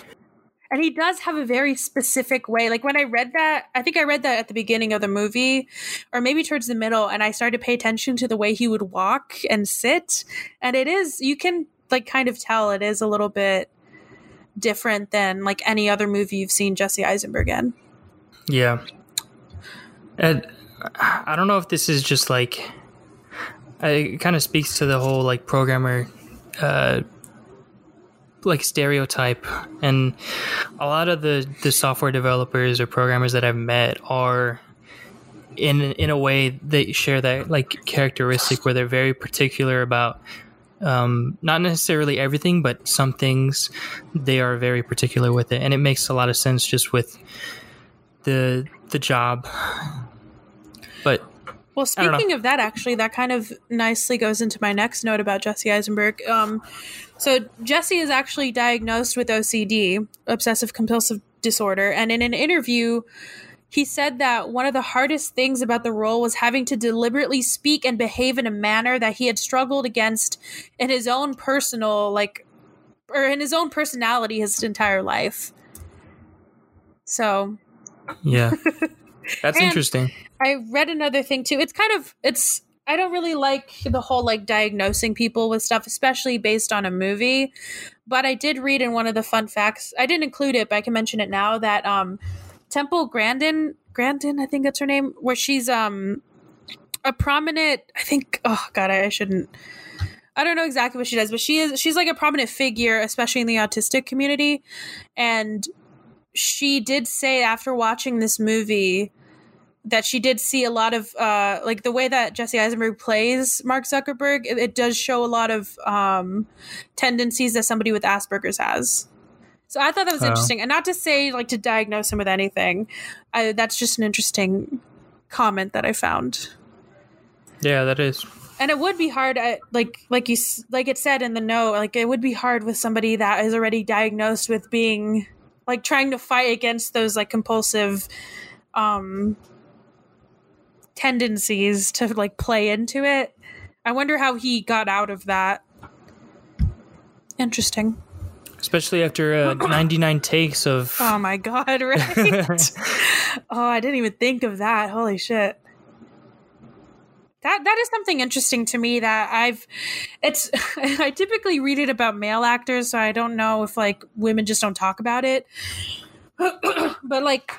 S1: and he does have a very specific way. Like when I read that, I think I read that at the beginning of the movie, or maybe towards the middle, and I started to pay attention to the way he would walk and sit. And it is, you can like kind of tell it is a little bit different than like any other movie you've seen Jesse Eisenberg in.
S2: Yeah. And I don't know if this is just like it kind of speaks to the whole like programmer uh like stereotype and a lot of the the software developers or programmers that I've met are in in a way they share that like characteristic where they're very particular about um, not necessarily everything, but some things they are very particular with it, and it makes a lot of sense just with the the job. But
S1: well, speaking of that, actually, that kind of nicely goes into my next note about Jesse Eisenberg. Um, so Jesse is actually diagnosed with OCD, obsessive compulsive disorder, and in an interview he said that one of the hardest things about the role was having to deliberately speak and behave in a manner that he had struggled against in his own personal, like, or in his own personality his entire life. So.
S2: Yeah. That's interesting.
S1: I read another thing too. It's kind of, it's, I don't really like the whole like diagnosing people with stuff, especially based on a movie. But I did read in one of the fun facts. I didn't include it, but I can mention it now that um Temple Grandin, Grandin, I think that's her name, where she's um a prominent. I think. Oh God, I, I shouldn't. I don't know exactly what she does, but she is. She's like a prominent figure, especially in the autistic community, and she did say after watching this movie that she did see a lot of uh, like the way that Jesse Eisenberg plays Mark Zuckerberg. It, it does show a lot of um, tendencies that somebody with Asperger's has. So I thought that was oh. interesting, and not to say like to diagnose him with anything. I, that's just an interesting comment that I found.
S2: Yeah, that is.
S1: And it would be hard, at, like like you like it said in the note, like it would be hard with somebody that is already diagnosed with being like trying to fight against those like compulsive um tendencies to like play into it. I wonder how he got out of that. Interesting
S2: especially after uh, 99 takes of.
S1: Oh my god! Right? oh, I didn't even think of that. Holy shit! That that is something interesting to me that I've. It's I typically read it about male actors, so I don't know if like women just don't talk about it. but like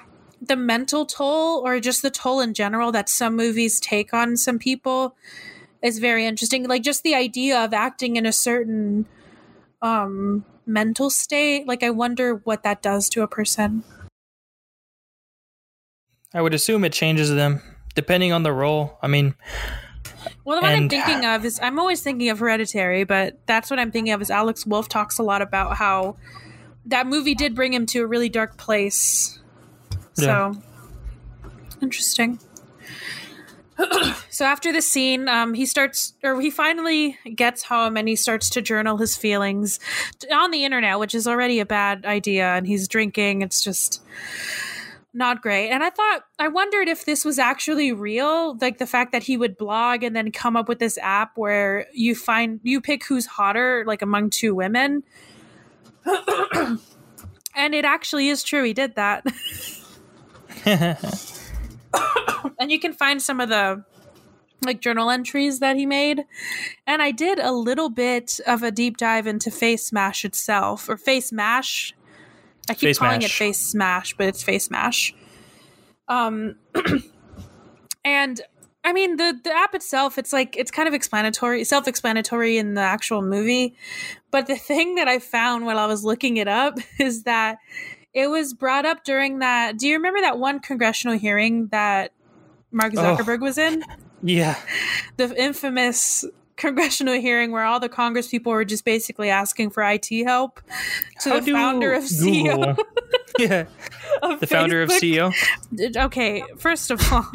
S1: the mental toll or just the toll in general that some movies take on some people is very interesting like just the idea of acting in a certain um mental state. Like, I wonder what that does to a person.
S2: I would assume it changes them depending on the role. I mean,
S1: well, the one I'm thinking of is I'm always thinking of Hereditary, but that's what I'm thinking of is Alex Wolff talks a lot about how that movie did bring him to a really dark place. So yeah. interesting. so after the scene, um, he starts, or he finally gets home and he starts to journal his feelings on the internet, which is already a bad idea. And he's drinking. It's just not great. And I thought, I wondered if this was actually real, like the fact that he would blog and then come up with this app where you find, you pick who's hotter, like among two women. and it actually is true. He did that. and you can find some of the like journal entries that he made. And I did a little bit of a deep dive into Face Smash itself, or Face Mash. I keep face calling mash. it Face Smash, but it's Face Mash. Um, and I mean the the app itself, it's like it's kind of explanatory, self explanatory in the actual movie. But the thing that I found while I was looking it up is that it was brought up during that. Do you remember that one congressional hearing that Mark. Zuckerberg oh, was in?
S2: Yeah.
S1: The infamous congressional hearing where all the Congress people were just basically asking for IT help to How the founder of CEO.
S2: yeah. Of the Facebook. founder of CEO.
S1: Okay, first of all,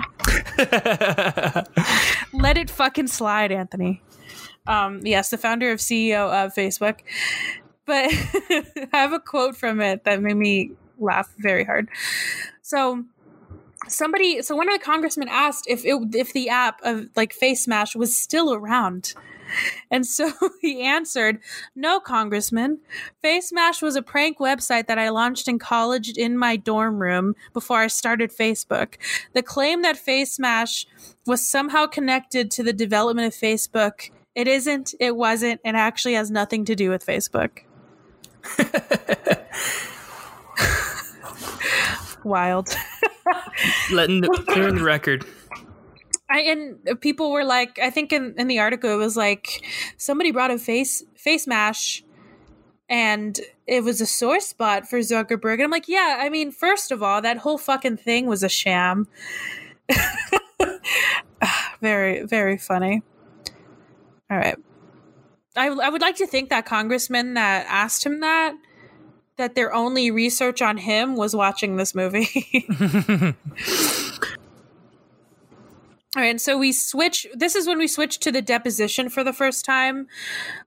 S1: let it fucking slide, Anthony. Um, yes, the founder of CEO of Facebook but I have a quote from it that made me laugh very hard. So somebody so one of the congressmen asked if it if the app of like face smash was still around And so he answered, No, Congressman. Face Smash was a prank website that I launched in college in my dorm room before I started Facebook. The claim that Face Smash was somehow connected to the development of Facebook, it isn't, it wasn't, and actually has nothing to do with Facebook. Wild.
S2: Letting the, clearing the record.
S1: I and people were like, I think in, in the article it was like somebody brought a face face mash and it was a sore spot for Zuckerberg. And I'm like, yeah, I mean, first of all, that whole fucking thing was a sham. Ah, very, very funny. All right. I, I would like to think that congressman that asked him that that their only research on him was watching this movie. All right, and so we switch. This is when we switch to the deposition for the first time,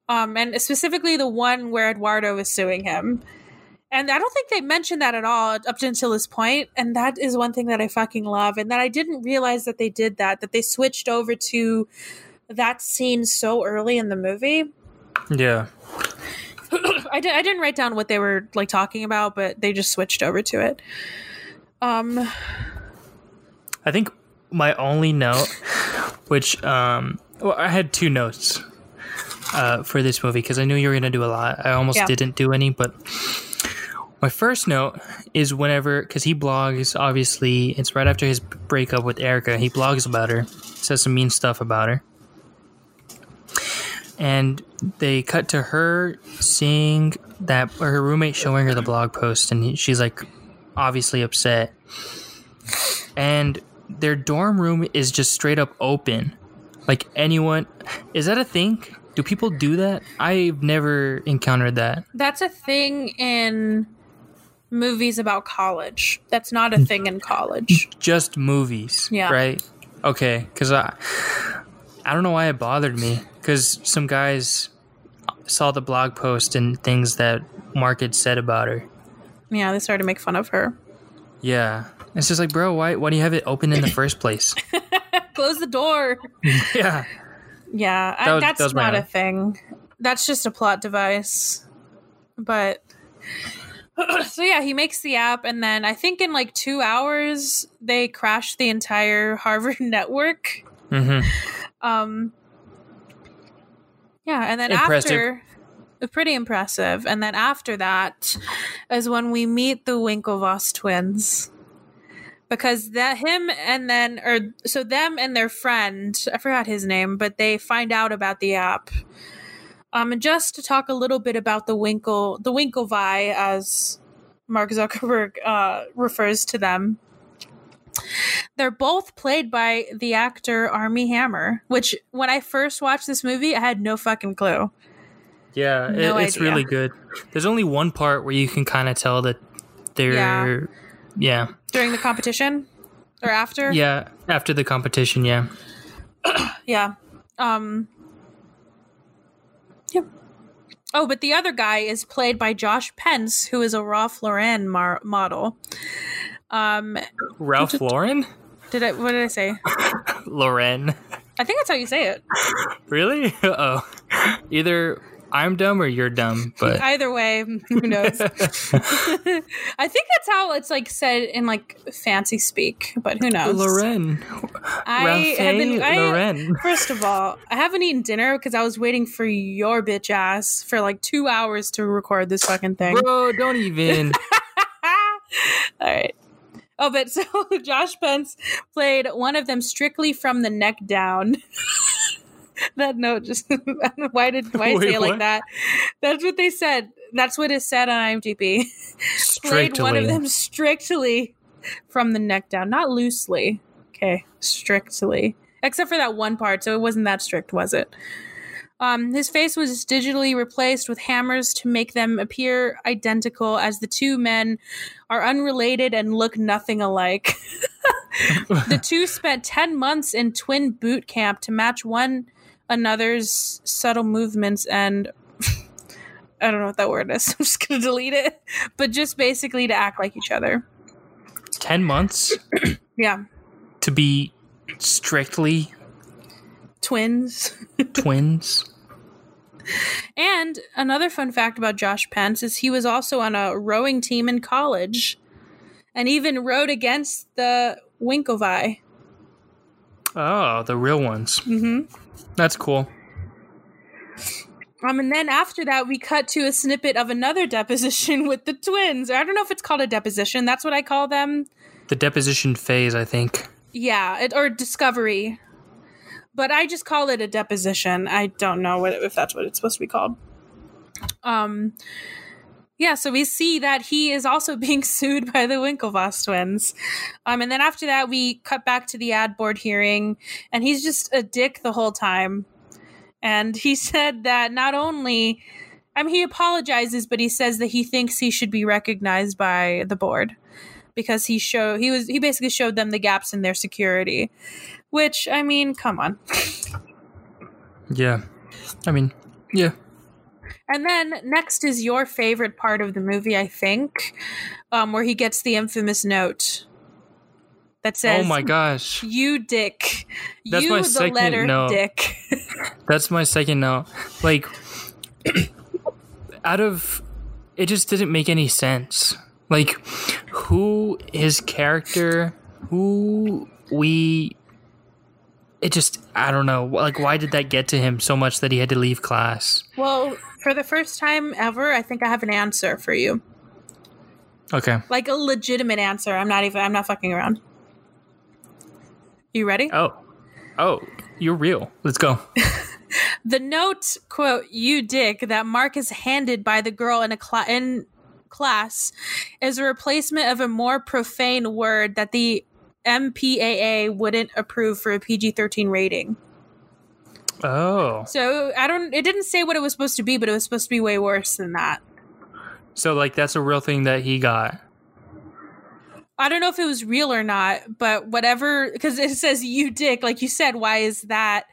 S1: um, and specifically the one where Eduardo is suing him. And I don't think they mentioned that at all up until this point, and that is one thing that I fucking love, and that I didn't realize that they did that. That they switched over to that scene so early in the movie.
S2: Yeah.
S1: I, did, I didn't write down what they were like talking about, but they just switched over to it. Um,
S2: I think my only note, which um, well, I had two notes uh, for this movie because I knew you were gonna do a lot. I almost
S1: Yeah.
S2: didn't do any, but my first note is whenever because he blogs. Obviously, it's right after his breakup with Erica. He blogs about her, says some mean stuff about her, and they cut to her seeing that or her roommate showing her the blog post, and he, she's like obviously upset, and their dorm room is just straight up open. Like anyone, is that a thing? Do people do that? I've never encountered that.
S1: that's a thing in movies about college. That's not a thing in college.
S2: Just movies,
S1: Yeah.
S2: right? Okay, because I, I don't know why it bothered me. Because some guys saw the blog post and things that Mark had said about her.
S1: Yeah, they started to make fun of her.
S2: Yeah, it's just like, bro, why? Why do you have it open in the first place?
S1: Close the door.
S2: yeah,
S1: Yeah,
S2: That was-
S1: that's
S2: that
S1: not a thing. That's just a plot device. But so yeah, he makes the app, and then I think in like two hours they crash the entire Harvard network.
S2: hmm
S1: Um, yeah, and then
S2: Impressive.
S1: after, pretty impressive. And then after that is when we meet the Winklevoss twins, because that him and then or so them and their friend, I forgot his name, but they find out about the app. Um, and just to talk a little bit about the Winkle, the Winklevi, as Mark Zuckerberg uh, refers to them. They're both played by the actor Armie Hammer, which when I first watched this movie, I had no fucking clue.
S2: yeah, it- it's
S1: idea.
S2: really good. There's only one part where you can kind of tell that they're, yeah,
S1: During the competition or after?
S2: yeah, after the competition, yeah.
S1: Yeah. Um Yep. Oh, but the other guy is played by Josh Pence, who is a Ralph Lauren mar- model. Um,
S2: Ralph Lauren,
S1: did I? What did I say?
S2: Lauren.
S1: I think that's how you say it.
S2: Really? Oh, either I'm dumb or you're dumb, but
S1: Either way, who knows? I think that's how it's like said in like fancy speak, but who knows?
S2: Lauren,
S1: I have been. I,
S2: Lauren.
S1: First of all, I haven't eaten dinner because I was waiting for your bitch ass for like two hours to record this fucking thing.
S2: Bro, don't even.
S1: all right. Oh, but so Josh Pence played one of them strictly from the neck down. that note just I don't know why did why
S2: Wait,
S1: say it like that? That's what they said. That's what is said on IMDb. played one of them strictly from the neck down, not loosely. Okay, strictly. Except for that one part, so it wasn't that strict, was it? Um, his face was digitally replaced with Hammer's to make them appear identical, as the two men are unrelated and look nothing alike. the two spent 10 months in twin boot camp to match one another's subtle movements and I don't know what that word is. I'm just going to delete it. But just basically to act like each other.
S2: Ten months
S1: Yeah.
S2: to be strictly
S1: Twins.
S2: twins.
S1: and another fun fact about Josh Pence is he was also on a rowing team in college and even rowed against the Winklevi.
S2: Oh, the real ones.
S1: Mm-hmm.
S2: That's cool.
S1: Um, and then after that, we cut to a snippet of another deposition with the twins. I don't know if it's called a deposition. That's what I call them.
S2: The deposition phase, I think.
S1: Yeah, it, or discovery. But I just call it a deposition. I don't know what, if that's what it's supposed to be called. Um, yeah, so we see that he is also being sued by the Winklevoss twins. Um, and then after that, we cut back to the ad board hearing, and he's just a dick the whole time. And he said that not only, I mean, he apologizes, but he says that he thinks he should be recognized by the board because he showed he was he basically showed them the gaps in their security. Which I mean, come on.
S2: Yeah. I mean, yeah.
S1: And then next is your favorite part of the movie, I think, um, where he gets the infamous note that says,
S2: "Oh my gosh,
S1: you dick,
S2: That's
S1: you
S2: my
S1: the
S2: second
S1: letter
S2: note.
S1: dick."
S2: That's my second note. Like, out of it, just didn't make any sense. Like, who his character, who we. It just, I don't know. Like, why did that get to him so much that he had to leave class?
S1: well, for the first time ever, I think I have an answer for you,
S2: Okay.
S1: like a legitimate answer. I'm not even. I'm not fucking around. You ready?
S2: Oh. Oh, you're real. Let's go.
S1: The note, quote, you dick, that Mark is handed by the girl in a cla- in class is a replacement of a more profane word that the MPAA wouldn't approve for a PG 13 rating.
S2: Oh.
S1: So I don't, it didn't say what it was supposed to be, but it was supposed to be way worse than that.
S2: So, like, that's a real thing that he got.
S1: I don't know if it was real or not, but whatever, because it says you dick, like you said, why is that?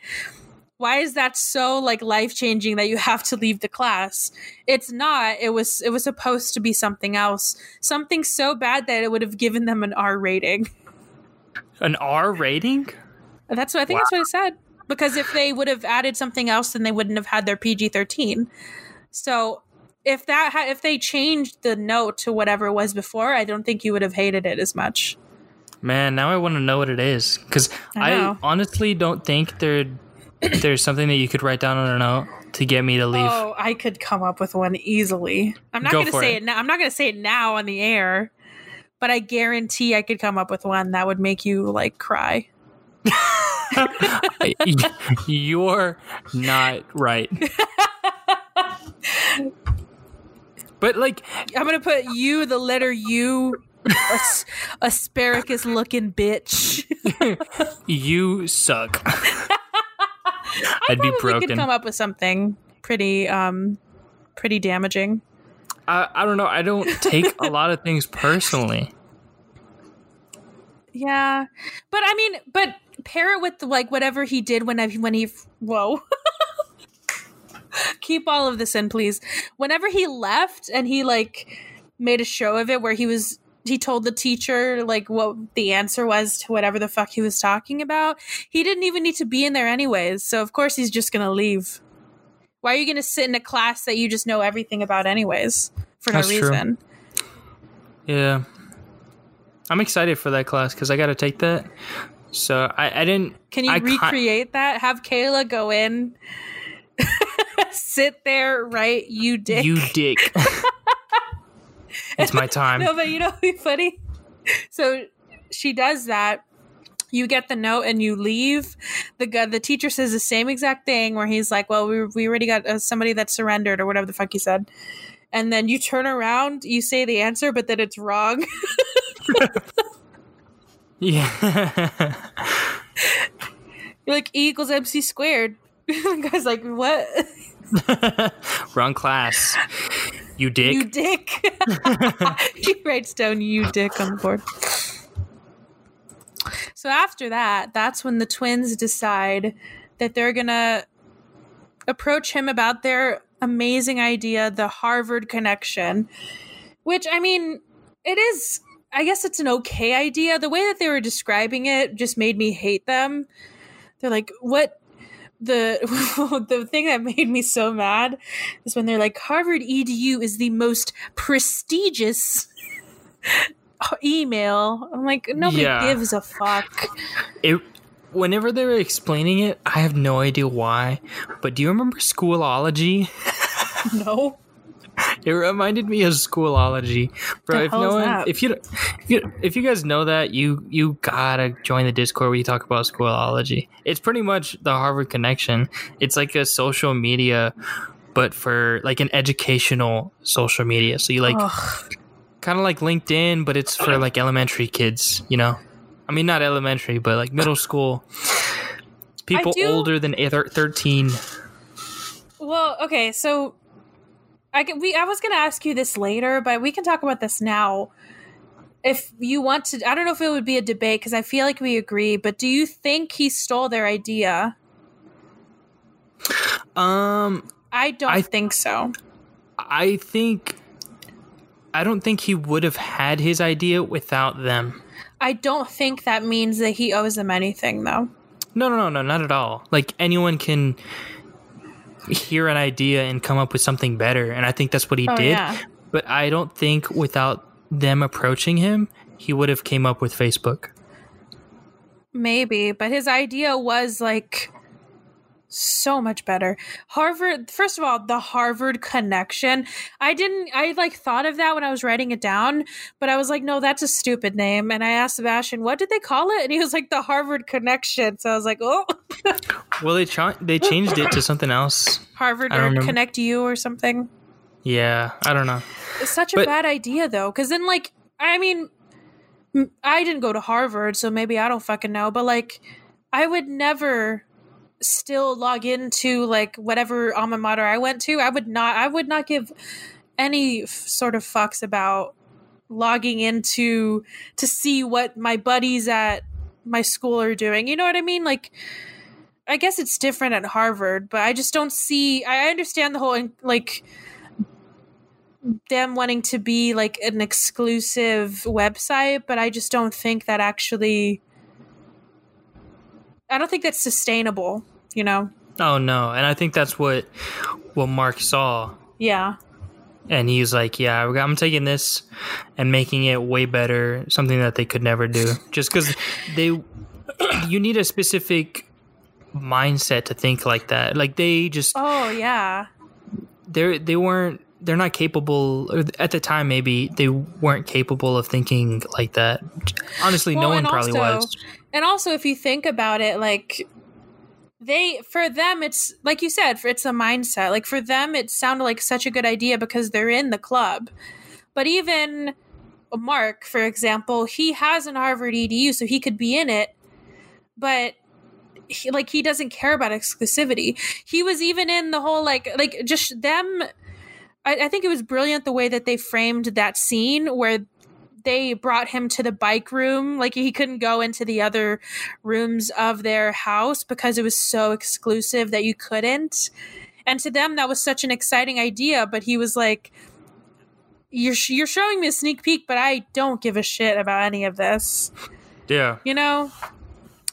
S1: Why is that so like life changing that you have to leave the class? It's not. It was. It was supposed to be something else. Something so bad that it would have given them an R rating.
S2: An R rating?
S1: That's what I think. That's what it said. Because if they would have added something else, then they wouldn't have had their PG thirteen. So if that ha- if they changed the note to whatever it was before, I don't think you would have hated it as much.
S2: Man, now I want to know what it is because
S1: I
S2: I, honestly don't think there there's something that you could write down on a note to get me to leave.
S1: Oh, I could come up with one easily. I'm not
S2: Go
S1: going to say
S2: it.
S1: it now. I'm not going to say it now on the air, but I guarantee I could come up with one that would make you like cry.
S2: You're not right. but like,
S1: I'm going to put you, the letter U, as- asparagus looking bitch.
S2: you suck.
S1: I
S2: I'd be
S1: probably could
S2: broken.
S1: come up with something pretty, um, pretty damaging.
S2: I, I don't know. I don't take a lot of things personally.
S1: Yeah, but I mean, but pair it with like whatever he did when I, when he whoa. Keep all of this in, please. Whenever he left and he like made a show of it, where he was he told the teacher like what the answer was to whatever the fuck he was talking about. He didn't even need to be in there anyways, so of course he's just gonna leave. Why are you gonna sit in a class that you just know everything about anyways for
S2: That's
S1: no
S2: true.
S1: reason?
S2: Yeah. I'm excited for that class because I got to take that. So I, I didn't.
S1: Can you
S2: I
S1: recreate that? Have Kayla go in, sit there, right? You dick.
S2: You dick. it's my time.
S1: no, but you know be funny? So she does that. You get the note and you leave. The the teacher says the same exact thing where he's like, "Well, we we already got uh, somebody that surrendered or whatever the fuck he said." And then you turn around, you say the answer, but then it's wrong.
S2: Yeah.
S1: You're like E equals MC squared. the guy's like, "What?
S2: Wrong class. You dick.
S1: You dick." he writes down "you dick" on the board. So after that, that's when the twins decide that they're gonna approach him about their amazing idea, the Harvard connection. Which I mean, it is. I guess it's an okay idea. The way that they were describing it just made me hate them. They're like, "What? the the thing that made me so mad is when they're like Harvard EDU is the most prestigious email. I'm like nobody
S2: Yeah.
S1: gives a fuck.
S2: It whenever they were explaining it, I have no idea why. But do you remember Schoolology?
S1: No.
S2: It reminded me of Schoolology, bro. If no one, if you, if you, if you guys know that, you you gotta join the Discord where you talk about Schoolology. It's pretty much the Harvard connection. It's like a social media, but for like an educational social media. So you like
S1: Ugh.
S2: Kind of like LinkedIn, but it's for like elementary kids. You know, I mean not elementary, but like middle school. People
S1: do-
S2: older than 13.
S1: Well, okay, so I can, we I was going to ask you this later, but we can talk about this now. If you want to, I don't know if it would be a debate because I feel like we agree. But do you think he stole their idea?
S2: Um,
S1: I don't
S2: I-
S1: think so.
S2: I think I don't think he would have had his idea without them.
S1: I don't think that means that he owes them anything, though.
S2: No, no, no, no, not at all. Like anyone can hear an idea and come up with something better, and I think that's what he
S1: Oh,
S2: did.
S1: yeah.
S2: But I don't think without them approaching him, he would have came up with Facebook.
S1: Maybe, but his idea was like so much better. Harvard, first of all, the Harvard connection. I didn't, I like thought of that when I was writing it down, but I was like, no, that's a stupid name. And I asked Sebastian, what did they call it? And he was like, the Harvard connection. So I was like, oh,
S2: Well, they cha- they changed it to something else.
S1: Harvard or
S2: remember.
S1: ConnectU or something.
S2: Yeah, I don't know.
S1: It's such a
S2: But-
S1: bad idea though, because then like, I mean, I didn't go to Harvard, so maybe I don't fucking know, but like, I would never still log into like whatever alma mater I went to. I would not. I would not give any f- sort of fucks about logging into to see what my buddies at my school are doing. You know what I mean? Like. I guess it's different at Harvard, but I just don't see. I I understand the whole like them wanting to be like an exclusive website, but I just don't think that actually. I don't think that's sustainable. You know?
S2: Oh no, and I think that's what what Mark saw
S1: Yeah.
S2: and he was like, "Yeah, I'm taking this and making it way better, something that they could never do." Just because they, you need a specific mindset to think like that. Like they just
S1: Oh yeah.
S2: they they weren't they're not capable at the time maybe they weren't capable of thinking like that. Honestly, no one probably
S1: also-
S2: was.
S1: And also, if you think about it, like they for them, it's like you said, it's a mindset. Like for them, it sounded like such a good idea because they're in the club. But even Mark, for example, he has an Harvard EDU, so he could be in it. But he, like he doesn't care about exclusivity. He was even in the whole like like just them. I, I think it was brilliant the way that they framed that scene where they brought him to the bike room. Like he couldn't go into the other rooms of their house because it was so exclusive that you couldn't. And to them, that was such an exciting idea. But he was like, "You're sh- you're showing me a sneak peek, but I don't give a shit about any of this."
S2: Yeah.
S1: You know.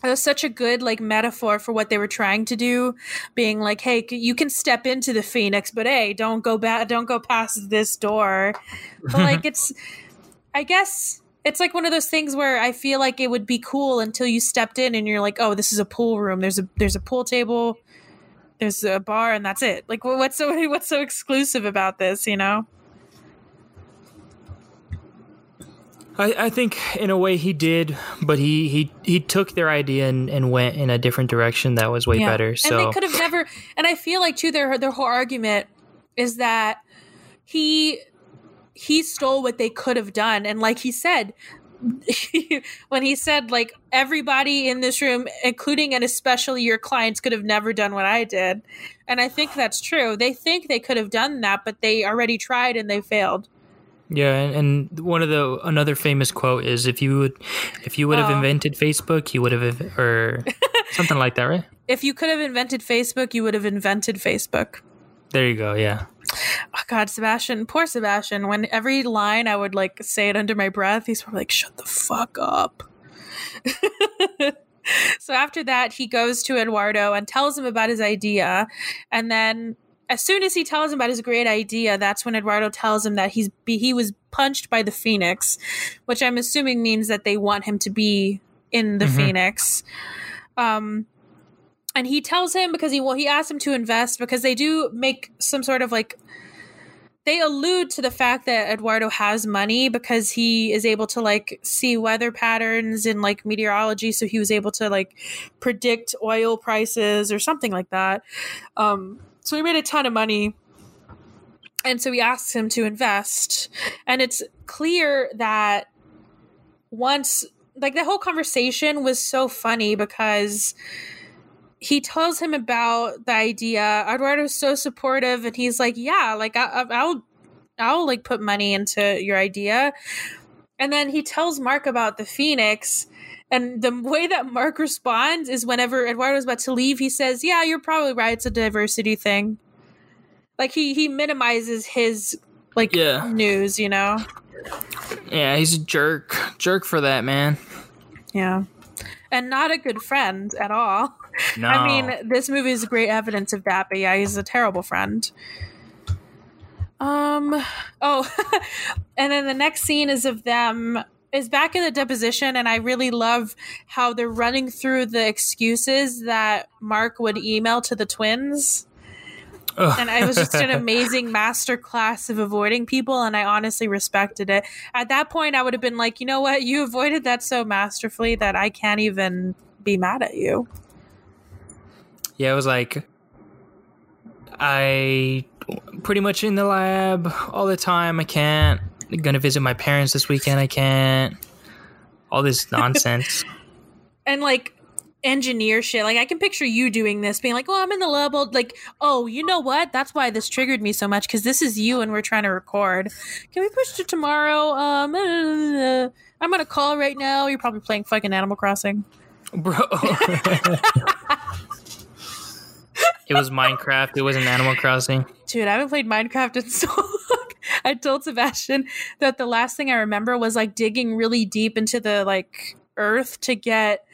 S1: It was such a good like metaphor for what they were trying to do, being like, "Hey, you can step into the phoenix, but hey, don't go back, don't go past this door." But like, it's, I guess it's like one of those things where I feel like it would be cool until you stepped in and you're like, "Oh, this is a pool room. There's a there's a pool table, there's a bar, and that's it." Like, what's so what's so exclusive about this? You know?
S2: I, I think in a way he did, but he he, he took their idea and, and went in a different direction that was way
S1: Yeah.
S2: better.
S1: And
S2: So
S1: they could have never. And I feel like too their their whole argument is that he he stole what they could have done, and like he said. when he said like everybody in this room including and especially your clients could have never done what i did and i think that's true they think they could have done that but they already tried and they failed
S2: yeah, and, and one of the another famous quote is if you would if you would have
S1: Oh.
S2: invented Facebook, you would have or something like that, right?
S1: if you could have invented facebook you would have invented facebook
S2: There you go. Yeah.
S1: Oh god sebastian poor sebastian when every line i would like say it under my breath he's probably like shut the fuck up so after that, he goes to Eduardo and tells him about his idea. And then as soon as he tells him about his great idea, that's when Eduardo tells him that he's he was punched by the Phoenix, which I'm assuming means that they want him to be in the mm-hmm. Phoenix. Um, and he tells him because he well he asks him to invest because they do make some sort of like they allude to the fact that Eduardo has money because he is able to like see weather patterns in like meteorology. So he was able to like predict oil prices or something like that. Um so he made a ton of money. And so he asks him to invest. And it's clear that once like the whole conversation was so funny because he tells him about the idea. Eduardo's so supportive, and he's like, "Yeah, like I, will I'll like put money into your idea." And then he tells Mark about the Phoenix, and the way that Mark responds is whenever Eduardo's about to leave, he says, "Yeah, you're probably right. It's a diversity thing." Like he he minimizes his like yeah. news, you know.
S2: Yeah, he's a jerk. Jerk for that, man.
S1: Yeah. And not a good friend at all. No. I mean, this movie is great evidence of that, but yeah, he's a terrible friend. Um oh and then the next scene is of them is back in the deposition and I really love how they're running through the excuses that Mark would email to the twins. And it was just an amazing master class of avoiding people and i honestly respected it. At that point i would have been like you know what? You avoided that so masterfully that i can't even be mad at you
S2: yeah it was like i pretty much in the lab all the time i can't I'm gonna visit my parents this weekend i can't all this nonsense
S1: and like engineer shit. Like I can picture you doing this, being like, "Oh, I'm in the lab." Like, oh, you know what? That's why this triggered me so much because this is you and we're trying to record. Can we push to tomorrow? Um, uh, I'm gonna call right now. You're probably playing fucking Animal Crossing, bro.
S2: it was Minecraft. It wasn't Animal Crossing.
S1: Dude, I haven't played Minecraft in so long. I told Sebastian that the last thing I remember was like digging really deep into the like earth to get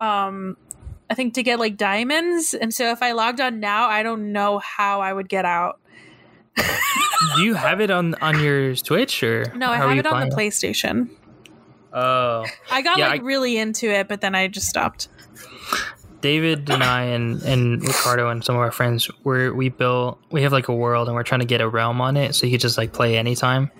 S1: um I think to get like diamonds. And so if I logged on now, I don't know how I would get out.
S2: Do you have it on on your Switch or
S1: no? I have it on the PlayStation.
S2: Oh,
S1: I got yeah, like I, really into it, but then I just stopped.
S2: David and I and, and Ricardo and some of our friends we we built we have like a world and we're trying to get a realm on it so you could just like play anytime.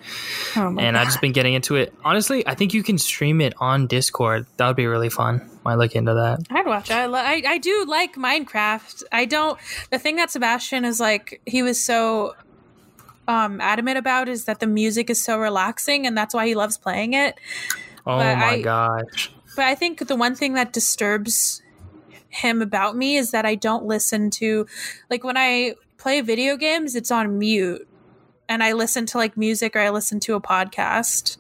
S2: Oh and I've just been getting into it. Honestly, I think you can stream it on Discord. That would be really fun. Might look into that.
S1: I'd watch. I, I I do like Minecraft. I don't. The thing that Sebastian is like, he was so um adamant about is that the music is so relaxing and that's why he loves playing it.
S2: Oh but my I, gosh.
S1: But I think the one thing that disturbs him about me is that I don't listen to like when I play video games, it's on mute. And I listen to like music or I listen to a podcast.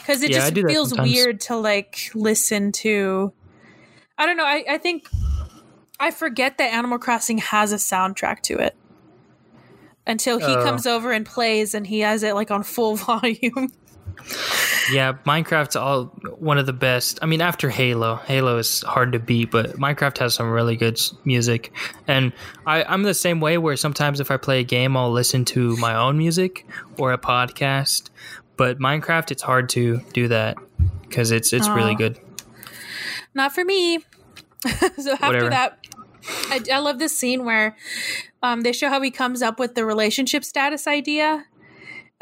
S1: Because it yeah, just feels weird to like listen to. I don't know. I, I think I forget that Animal Crossing has a soundtrack to it. Until he uh, comes over and plays and he has it like on full volume
S2: yeah, Minecraft's all one of the best. I mean, after Halo, Halo is hard to beat, but Minecraft has some really good music. And I, I'm the same way where sometimes if I play a game, I'll listen to my own music or a podcast. But Minecraft, it's hard to do that because it's it's really good.
S1: Not for me. so after Whatever. that, I, I love this scene where um, they show how he comes up with the relationship status idea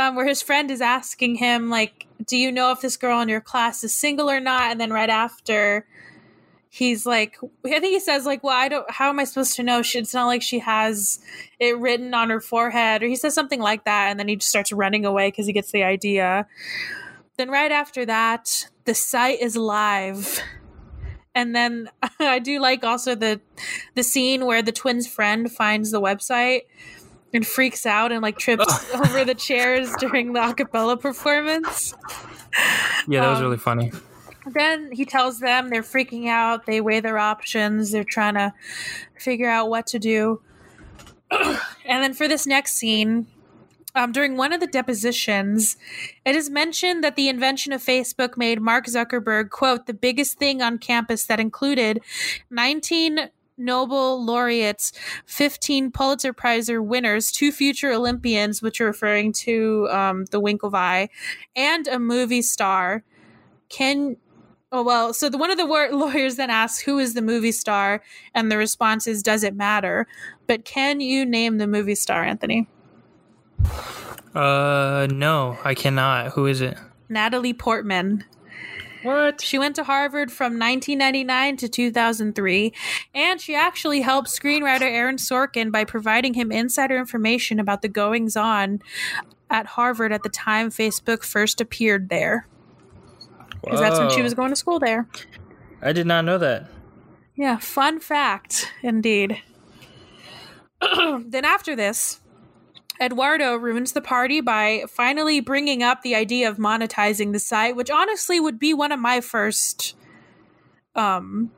S1: um, where his friend is asking him like, "Do you know if this girl in your class is single or not?" And then right after, he's like, I think he says like, "Well, I don't. How am I supposed to know? she, It's not like she has it written on her forehead." Or he says something like that, and then he just starts running away because he gets the idea. Then right after that, the site is live and then I do like also the the scene where the twins' friend finds the website and freaks out and like trips over the chairs during the acapella performance.
S2: Yeah, that was um, really funny.
S1: Then he tells them they're freaking out. They weigh their options. They're trying to figure out what to do. and then for this next scene, Um, during one of the depositions, it is mentioned that the invention of Facebook made Mark Zuckerberg, quote, the biggest thing on campus that included 19 Nobel laureates, 15 Pulitzer Prize winners, two future Olympians, which are referring to um, the Winklevi, and a movie star. Can Oh well, so the one of the lawyers then asks, "Who is the movie star?" and the response is, "Does it matter?" But can you name the movie star, Anthony?
S2: Uh, no, I cannot. Who is it?
S1: Natalie Portman.
S2: What?
S1: She went to Harvard from 1999 to 2003, and she actually helped screenwriter Aaron Sorkin by providing him insider information about the goings on at Harvard at the time Facebook first appeared there. Because that's when she was going to school there.
S2: I did not know that.
S1: Yeah, fun fact indeed. then after this, Eduardo ruins the party by finally bringing up the idea of monetizing the site, which honestly would be one of my first um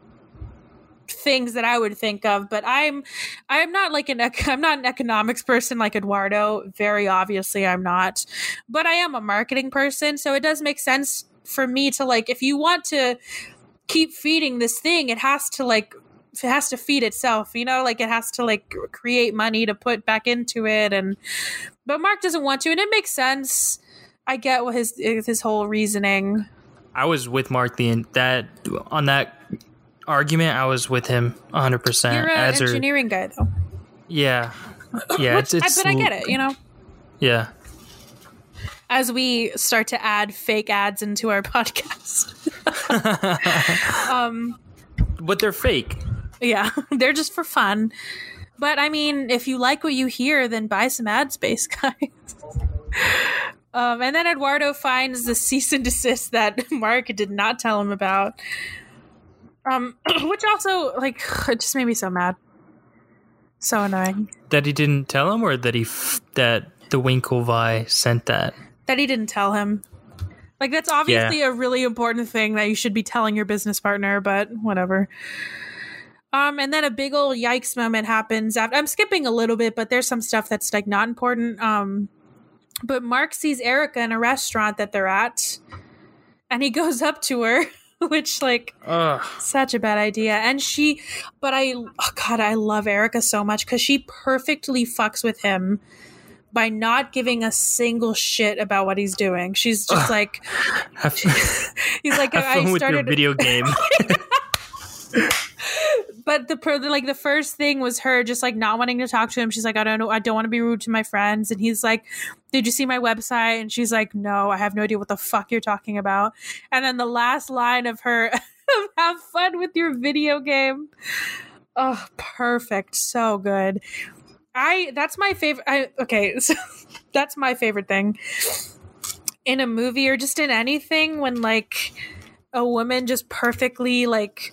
S1: things that I would think of, but I'm I'm not like an I'm not an economics person like Eduardo. Very obviously, I'm not, but I am a marketing person, so it does make sense for me to like if you want to keep feeding this thing, it has to like it has to feed itself, you know, like it has to like create money to put back into it and but Mark doesn't want to and it makes sense. I get what his his whole reasoning.
S2: I was with Mark the that on that argument. I was with him 100. percent
S1: You're an engineering guy, though.
S2: Yeah, yeah.
S1: It's, it's, but I get it. You know.
S2: Yeah.
S1: As we start to add fake ads into our podcast.
S2: um, but they're fake.
S1: Yeah, they're just for fun. But I mean, if you like what you hear, then buy some ad space, guys. um, and then Eduardo finds the cease and desist that Mark did not tell him about. Um, which also like it just made me so mad, so annoying.
S2: That he didn't tell him, or that he f- that the Winklevi sent that.
S1: That he didn't tell him. Like that's obviously yeah. a really important thing that you should be telling your business partner, but whatever. Um, and then a big old yikes moment happens. After, I'm skipping a little bit, but there's some stuff that's like not important. Um, but Mark sees Erica in a restaurant that they're at, and he goes up to her, which like Ugh. such a bad idea. And she, but I, oh God, I love Erica so much because she perfectly fucks with him by not giving a single shit about what he's doing. She's just Ugh. like, he's like, I started
S2: video game.
S1: But the like the first thing was her just like not wanting to talk to him. She's like, I don't know, I don't want to be rude to my friends. And he's like, Did you see my website? And she's like, No, I have no idea what the fuck you're talking about. And then the last line of her, have fun with your video game. Oh, perfect, so good. I that's my favorite. I okay, so that's my favorite thing in a movie or just in anything when like a woman just perfectly like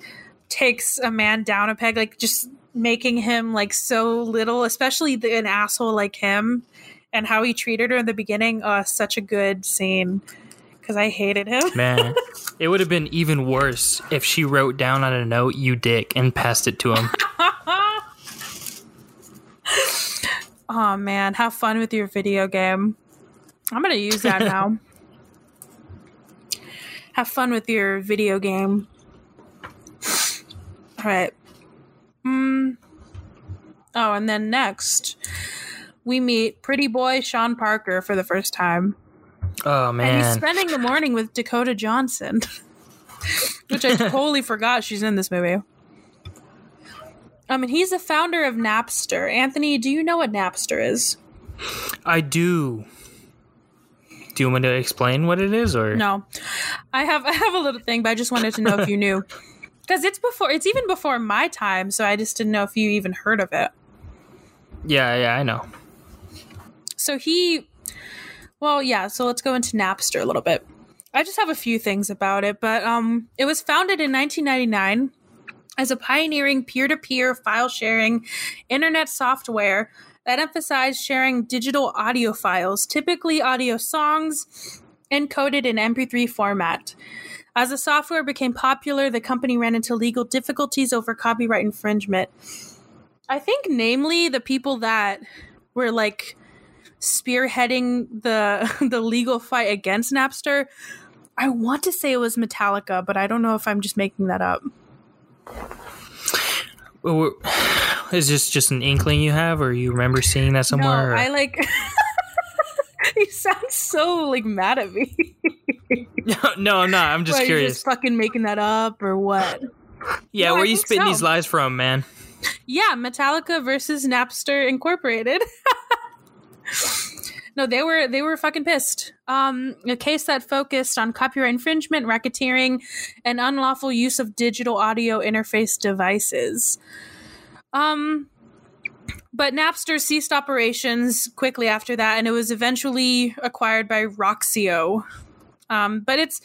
S1: takes a man down a peg, like just making him like so little, especially the, an asshole like him, and how he treated her in the beginning. Uh, such a good scene because I hated him.
S2: Man, it would have been even worse if she wrote down on a note "you dick" and passed it to him.
S1: oh man, have fun with your video game. I'm gonna use that now. have fun with your video game. All right. Mm. Oh, and then next, we meet pretty boy Sean Parker for the first time.
S2: Oh man!
S1: And he's spending the morning with Dakota Johnson, which I totally forgot she's in this movie. I mean, he's the founder of Napster. Anthony, do you know what Napster is?
S2: I do. Do you want me to explain what it is, or
S1: no? I have I have a little thing, but I just wanted to know if you knew because it's before it's even before my time so i just didn't know if you even heard of it.
S2: Yeah yeah i know.
S1: So he well yeah so let's go into napster a little bit. I just have a few things about it but um it was founded in 1999 as a pioneering peer-to-peer file sharing internet software that emphasized sharing digital audio files typically audio songs encoded in mp3 format as the software became popular, the company ran into legal difficulties over copyright infringement. I think, namely, the people that were like spearheading the the legal fight against Napster. I want to say it was Metallica, but I don't know if I'm just making that up.
S2: Is this just an inkling you have, or you remember seeing that somewhere?
S1: No, I like. you sound so like mad at me.
S2: no, no, I'm not. I'm just
S1: Why,
S2: curious.
S1: You just fucking making that up or what?
S2: yeah,
S1: No,
S2: where
S1: I
S2: you spitting
S1: so.
S2: these lies from, man?
S1: Yeah, Metallica versus Napster Incorporated. no, they were they were fucking pissed. Um, a case that focused on copyright infringement, racketeering, and unlawful use of digital audio interface devices. Um, but Napster ceased operations quickly after that, and it was eventually acquired by Roxio. Um, but it's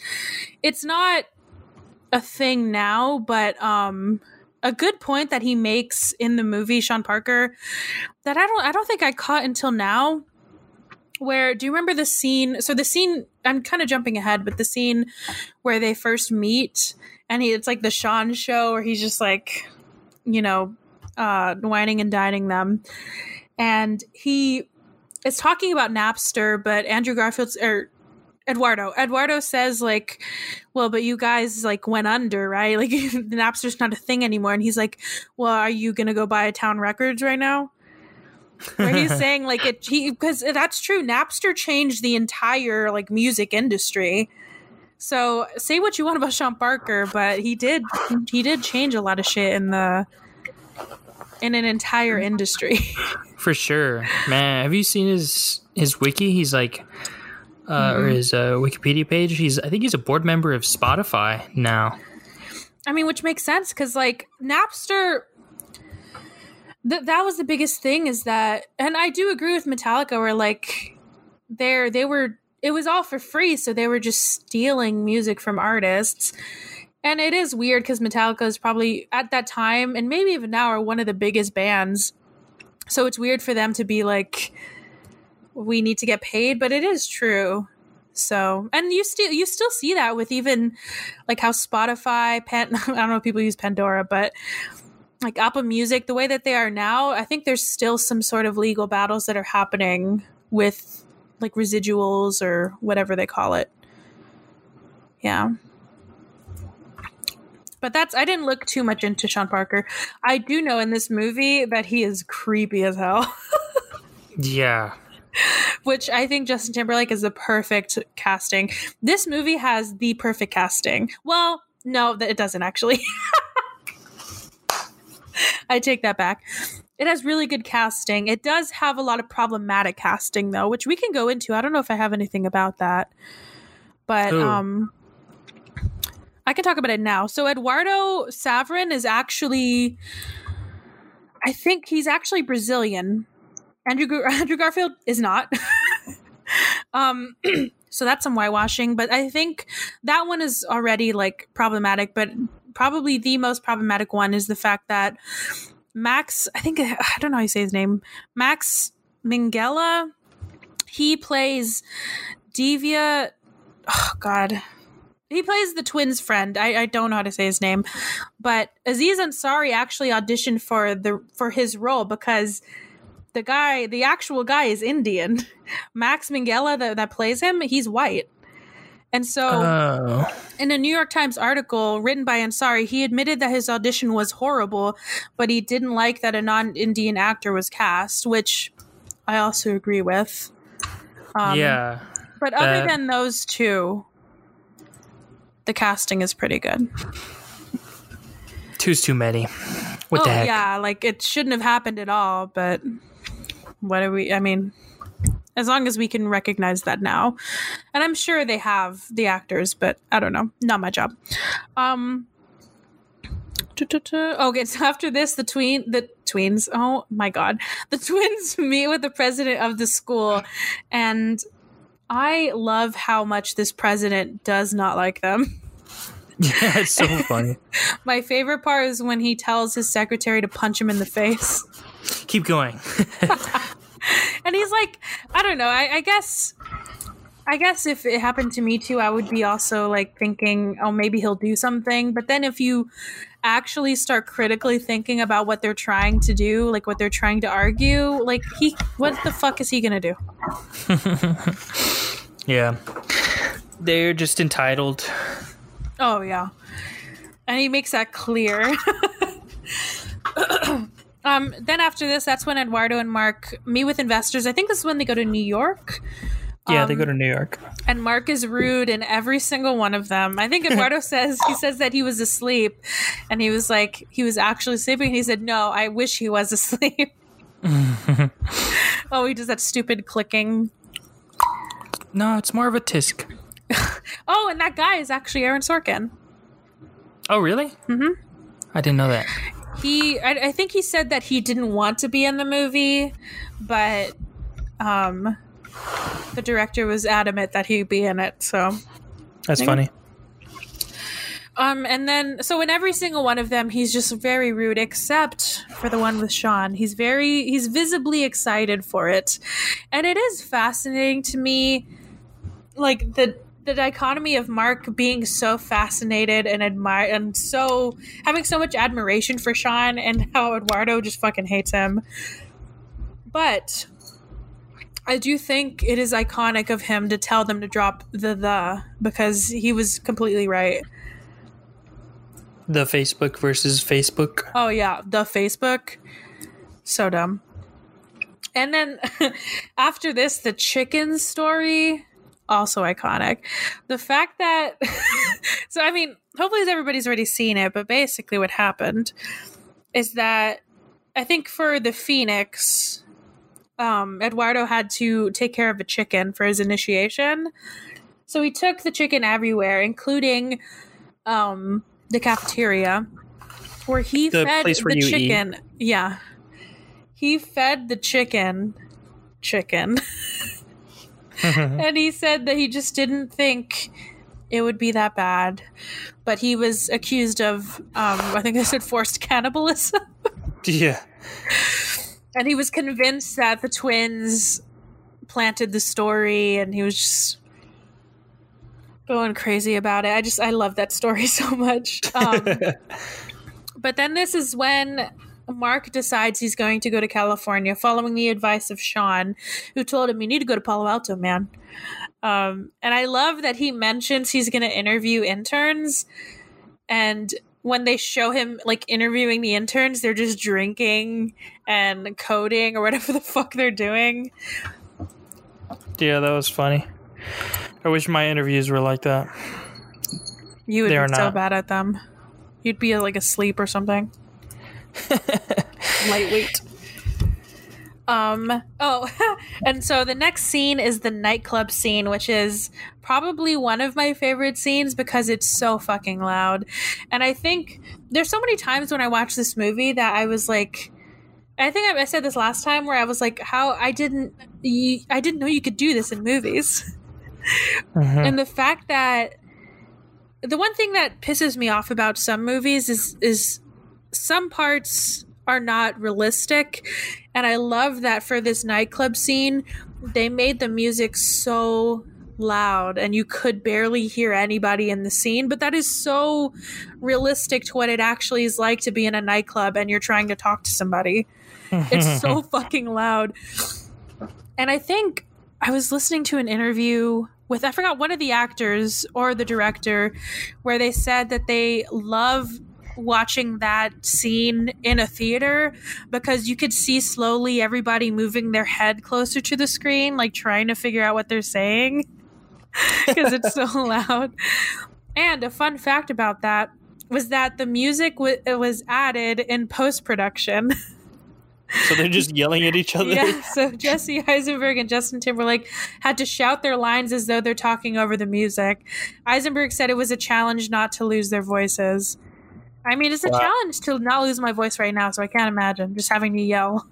S1: it's not a thing now, but um, a good point that he makes in the movie Sean Parker that I don't I don't think I caught until now. Where do you remember the scene? So the scene I'm kind of jumping ahead, but the scene where they first meet and he it's like the Sean show where he's just like, you know, uh, whining and dining them, and he is talking about Napster, but Andrew Garfield's or Eduardo. Eduardo says like, "Well, but you guys like went under, right? Like Napster's not a thing anymore." And he's like, "Well, are you gonna go buy a Tower Records right now?" Where he's saying like it he because that's true. Napster changed the entire like music industry. So say what you want about Sean Parker, but he did he did change a lot of shit in the in an entire industry.
S2: For sure, man. Have you seen his his wiki? He's like, uh, or his uh, Wikipedia page. He's I think he's a board member of Spotify now.
S1: I mean, which makes sense because like Napster, th- that was the biggest thing is that, and I do agree with Metallica where like they're they were it was all for free, so they were just stealing music from artists. And it is weird because Metallica is probably at that time, and maybe even now, are one of the biggest bands. So it's weird for them to be like, we need to get paid, but it is true. So, and you still you still see that with even like how Spotify, Pan, I don't know if people use Pandora, but like Apple Music, the way that they are now, I think there's still some sort of legal battles that are happening with like residuals or whatever they call it. Yeah. But that's I didn't look too much into Sean Parker. I do know in this movie that he is creepy as hell.
S2: Yeah,
S1: which I think Justin Timberlake is the perfect casting. This movie has the perfect casting. Well, no, that it doesn't actually. I take that back. It has really good casting. It does have a lot of problematic casting though, which we can go into. I don't know if I have anything about that. But
S2: Ooh.
S1: um I can talk about it now. So Eduardo Saverin is actually I think he's actually Brazilian. Andrew Andrew Garfield is not. um, so that's some whitewashing, but I think that one is already like problematic. But probably the most problematic one is the fact that Max, I think I don't know how you say his name, Max Minghella. He plays Divya. Oh God. He plays the twins' friend. I, I don't know how to say his name, but Aziz Ansari actually auditioned for the for his role because the guy, the actual guy, is Indian. Max Minghella that, that plays him, he's white. And so,
S2: oh,
S1: in a New York Times article written by Ansari, he admitted that his audition was horrible, but he didn't like that a non Indian actor was cast, which I also agree with. Um,
S2: yeah.
S1: But other than those two, the casting is pretty good.
S2: Two's too many. What
S1: oh,
S2: the heck?
S1: yeah, like it shouldn't have happened at all, but what are we? I mean, as long as we can recognize that now, and I'm sure they have the actors, but I don't know, not my job. Um. Okay, so after this, the tween, the tweens. Oh my god, the twins meet with the president of the school, and I love how much this president does not like them.
S2: Yeah, it's so funny.
S1: My favorite part is when he tells his secretary to punch him in the face.
S2: Keep going.
S1: and he's like, I don't know. I, I guess I guess if it happened to me too, I would be also like thinking, oh, maybe he'll do something. But then if you actually start critically thinking about what they're trying to do, like what they're trying to argue, like he, what the fuck is he gonna do?
S2: Yeah. They're just entitled.
S1: Oh yeah, and he makes that clear. um, then after this, that's when Eduardo and Mark meet with investors. I think this is when they go to New York.
S2: Yeah, they go to New York.
S1: and Mark is rude in every single one of them. I think Eduardo says he says that he was asleep, and he was like he was actually sleeping. And he said, "No, I wish he was asleep." oh, he does that stupid clicking.
S2: No, it's more of a tisk.
S1: Oh, and that guy is actually Aaron Sorkin.
S2: Oh, really? Mm-hmm. I didn't know that.
S1: He, I, I think he said that he didn't want to be in the movie, but um, the director was adamant that he'd be in it. So
S2: That's funny.
S1: Um, and then so in every single one of them, he's just very rude, except for the one with Sean. He's very he's visibly excited for it, and it is fascinating to me, like the the dichotomy of Mark being so fascinated and admire and so having so much admiration for Sean, and how Eduardo just fucking hates him. But I do think it is iconic of him to tell them to drop the the because he was completely right.
S2: The Facebook versus Facebook.
S1: Oh yeah, the Facebook. So dumb. And then after this, the chicken story, also iconic. The fact that so I mean, hopefully everybody's already seen it, but basically what happened is that I think for the Phoenix, um, Eduardo had to take care of a chicken for his initiation. So he took the chicken everywhere, including um, the cafeteria, where he
S2: The
S1: fed
S2: where
S1: the
S2: you eat.
S1: chicken. Yeah, he fed the chicken, chicken, and he said that he just didn't think it would be that bad. But he was accused of, um, I think they said forced cannibalism.
S2: Yeah.
S1: And he was convinced that the twins planted the story and he was just going crazy about it. I just i love that story so much. Um, but then this is when mark decides he's going to go to california following the advice of sean who told him you need to go to palo alto man. Um, and i love that he mentions he's going to interview interns and when they show him like interviewing the interns, they're just drinking and coding or whatever the fuck they're doing.
S2: Yeah, that was funny. I wish my interviews were like that.
S1: You would be so
S2: not.
S1: bad at them. You'd be like asleep or something. Lightweight. Um. Oh, and so the next scene is the nightclub scene, which is probably one of my favorite scenes because it's so fucking loud. And I think there's so many times when I watch this movie that I was like, I think I, I said this last time where I was like, how I didn't, you, I didn't know you could do this in movies.
S2: Mhm.
S1: and the fact that the one thing that pisses me off about some movies is is some parts are not realistic. And i love that for this nightclub scene they made the music so loud and you could barely hear anybody in the scene. But that is so realistic to what it actually is like to be in a nightclub and you're trying to talk to somebody. It's so fucking loud. And i think i was listening to an interview with i forgot one of the actors or the director where they said that they love watching that scene in a theater because you could see slowly everybody moving their head closer to the screen like trying to figure out what they're saying because it's so loud and a fun fact about that was that the music w- was added in post production
S2: So they're just yelling at each other.
S1: yeah, so Jesse Eisenberg and Justin Timberlake had to shout their lines as though they're talking over the music. Eisenberg said it was a challenge not to lose their voices. I mean, it's a
S2: Wow.
S1: challenge to not lose my voice right now, so I can't imagine just having to yell.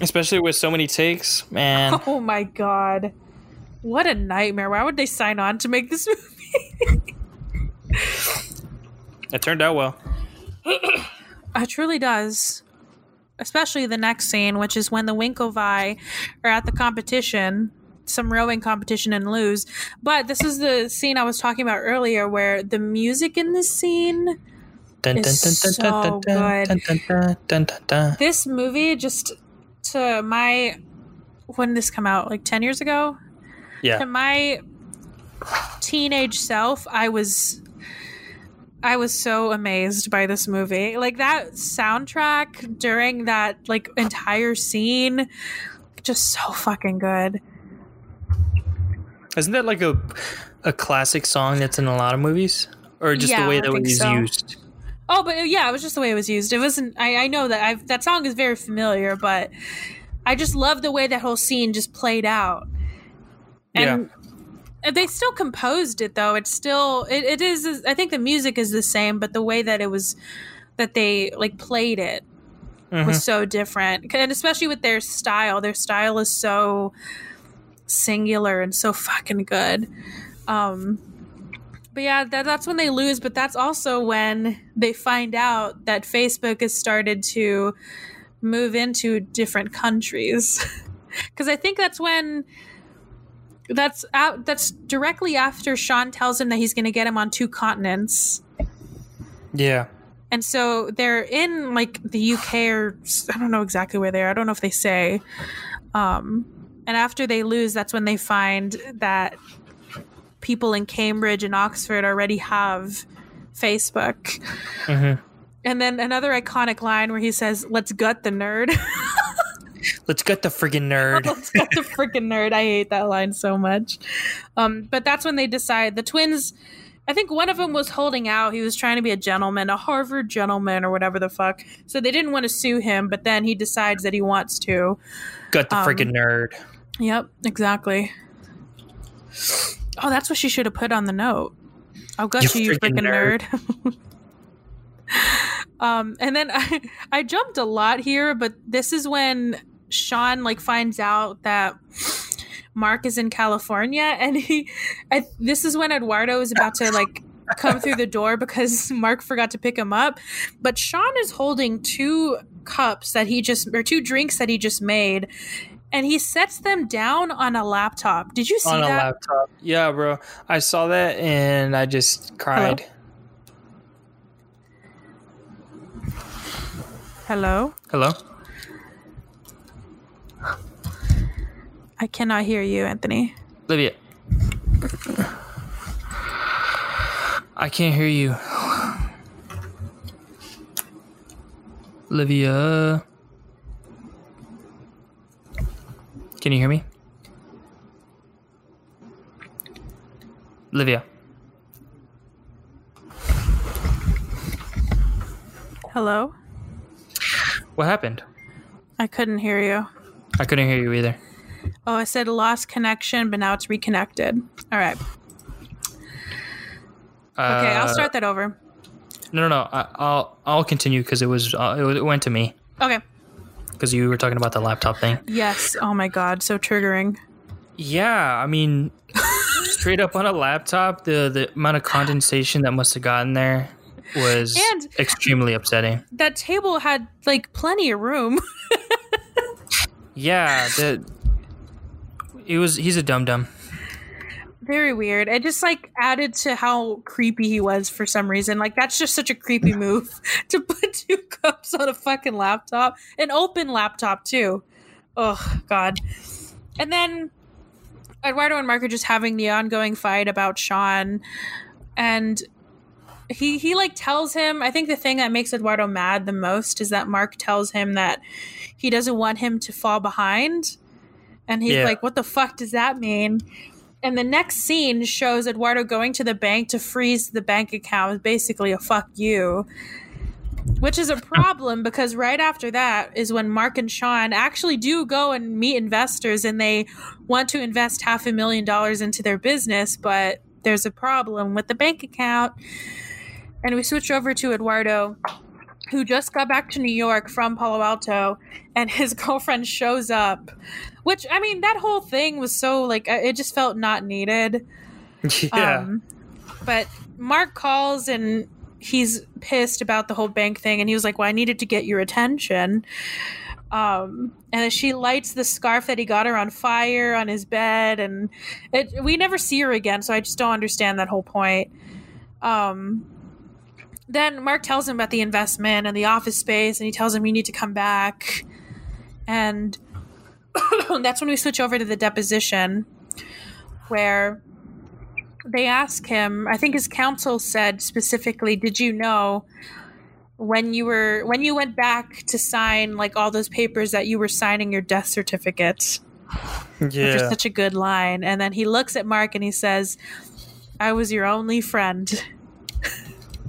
S2: Especially with so many takes, man.
S1: Oh my god. What a nightmare. Why would they sign on to make this movie?
S2: It turned out well.
S1: It truly does. Especially the next scene, which is when the Winklevi are at the competition some rowing competition and lose. But this is the scene I was talking about earlier where the music in this scene so good. this movie just to my when this come out like 10 years ago
S2: Yeah.
S1: to my teenage self i was i was so amazed by this movie like that soundtrack during that like entire scene just so fucking good
S2: Isn't that like a a classic song that's in a lot of movies? Or just
S1: Yeah,
S2: the way that it was
S1: so.
S2: used?
S1: Oh but uh, yeah it was just the way it was used. It wasn't i, I know that i that song is very familiar but i just love the way that whole scene just played out. And and uh, they still composed it though. It's still it, it is i think the music is the same but the way that it was that they like played it was mm-hmm. so different. And especially with their style. Their style is so singular and so fucking good. Um but yeah that, that's when they lose but that's also when they find out that facebook has started to move into different countries because i think that's when that's out that's directly after sean tells him that he's going to get him on two continents
S2: Yeah.
S1: and so they're in like the UK or I don't know exactly where they are. I don't know if they say. Um, and after they lose, that's when they find that people in Cambridge and Oxford already have Facebook.
S2: Mhm.
S1: And then another iconic line where he says, "Let's gut the nerd."
S2: Let's gut the friggin' nerd.
S1: Let's gut the freaking nerd. I hate that line so much. Um, but that's when they decide the twins. I think one of them was holding out. He was trying to be a gentleman, a Harvard gentleman, or whatever the fuck. So they didn't want to sue him, but then he decides that he wants to.
S2: Got the
S1: Um,
S2: friggin' nerd.
S1: Yep, exactly. Oh, that's what she should have put on the note. I'll gut
S2: You
S1: you, you
S2: freaking
S1: freaking nerd. um, and then I, I jumped a lot here, but this is when Sean like finds out that Mark is in California, and he, I, this is when Eduardo is about to like come through the door because Mark forgot to pick him up, but Sean is holding two cups that he just or two drinks that he just made and he sets them down on a laptop. Did you see that?
S2: On a laptop. Yeah, bro. I saw that and I just cried.
S1: Hello?
S2: Hello?
S1: I cannot hear you, Anthony.
S2: Olivia. I can't hear you. Olivia. Can you hear me? Olivia.
S1: Hello?
S2: What happened?
S1: I couldn't hear you.
S2: I couldn't hear you either.
S1: Oh, I said lost connection, but now it's reconnected. All right. Okay, I'll
S2: Uh,
S1: start that over.
S2: No, no, no. I, I'll I'll continue because it was uh, it went to me
S1: Okay.
S2: Because you were talking about the laptop thing.
S1: Yes. Oh my god, so triggering.
S2: Yeah, I mean, straight up on a laptop, the the amount of condensation that must have gotten there was
S1: And-
S2: extremely upsetting.
S1: That table had like plenty of room.
S2: Yeah, the it was he's a dum dum.
S1: Very weird. It just like added to how creepy he was for some reason. Like that's just such a creepy move to put two cups on a fucking laptop, an open laptop too. Oh god. And then Eduardo and Mark are just having the ongoing fight about Sean, and he he like tells him. I think the thing that makes Eduardo mad the most is that Mark tells him that he doesn't want him to fall behind, and he's
S2: Yeah.
S1: like, "What the fuck does that mean?" And the next scene shows Eduardo going to the bank to freeze the bank account. Basically, a fuck you. Which is a problem because right after that is when Mark and Sean actually do go and meet investors and they want to invest half a million dollars into their business, but there's a problem with the bank account. And we switch over to Eduardo, who just got back to New York from Palo Alto, and his girlfriend shows up. Which, I mean, that whole thing was so, like, uh, it just felt not needed.
S2: yeah,
S1: Um, but Mark calls and he's pissed about the whole bank thing, and he was like, "Well, I needed to get your attention." Um, and she lights the scarf that he got her on fire on his bed, and it, we never see her again. So I just don't understand that whole point. Um, then Mark tells him about the investment and the office space, and he tells him you need to come back. And that's when we switch over to the deposition, where they ask him. I think his counsel said specifically, "Did you know?" when you were when you went back to sign like all those papers that you were signing your death certificate
S3: Yeah.
S1: which is such a good line and then he looks at mark and he says i was your only friend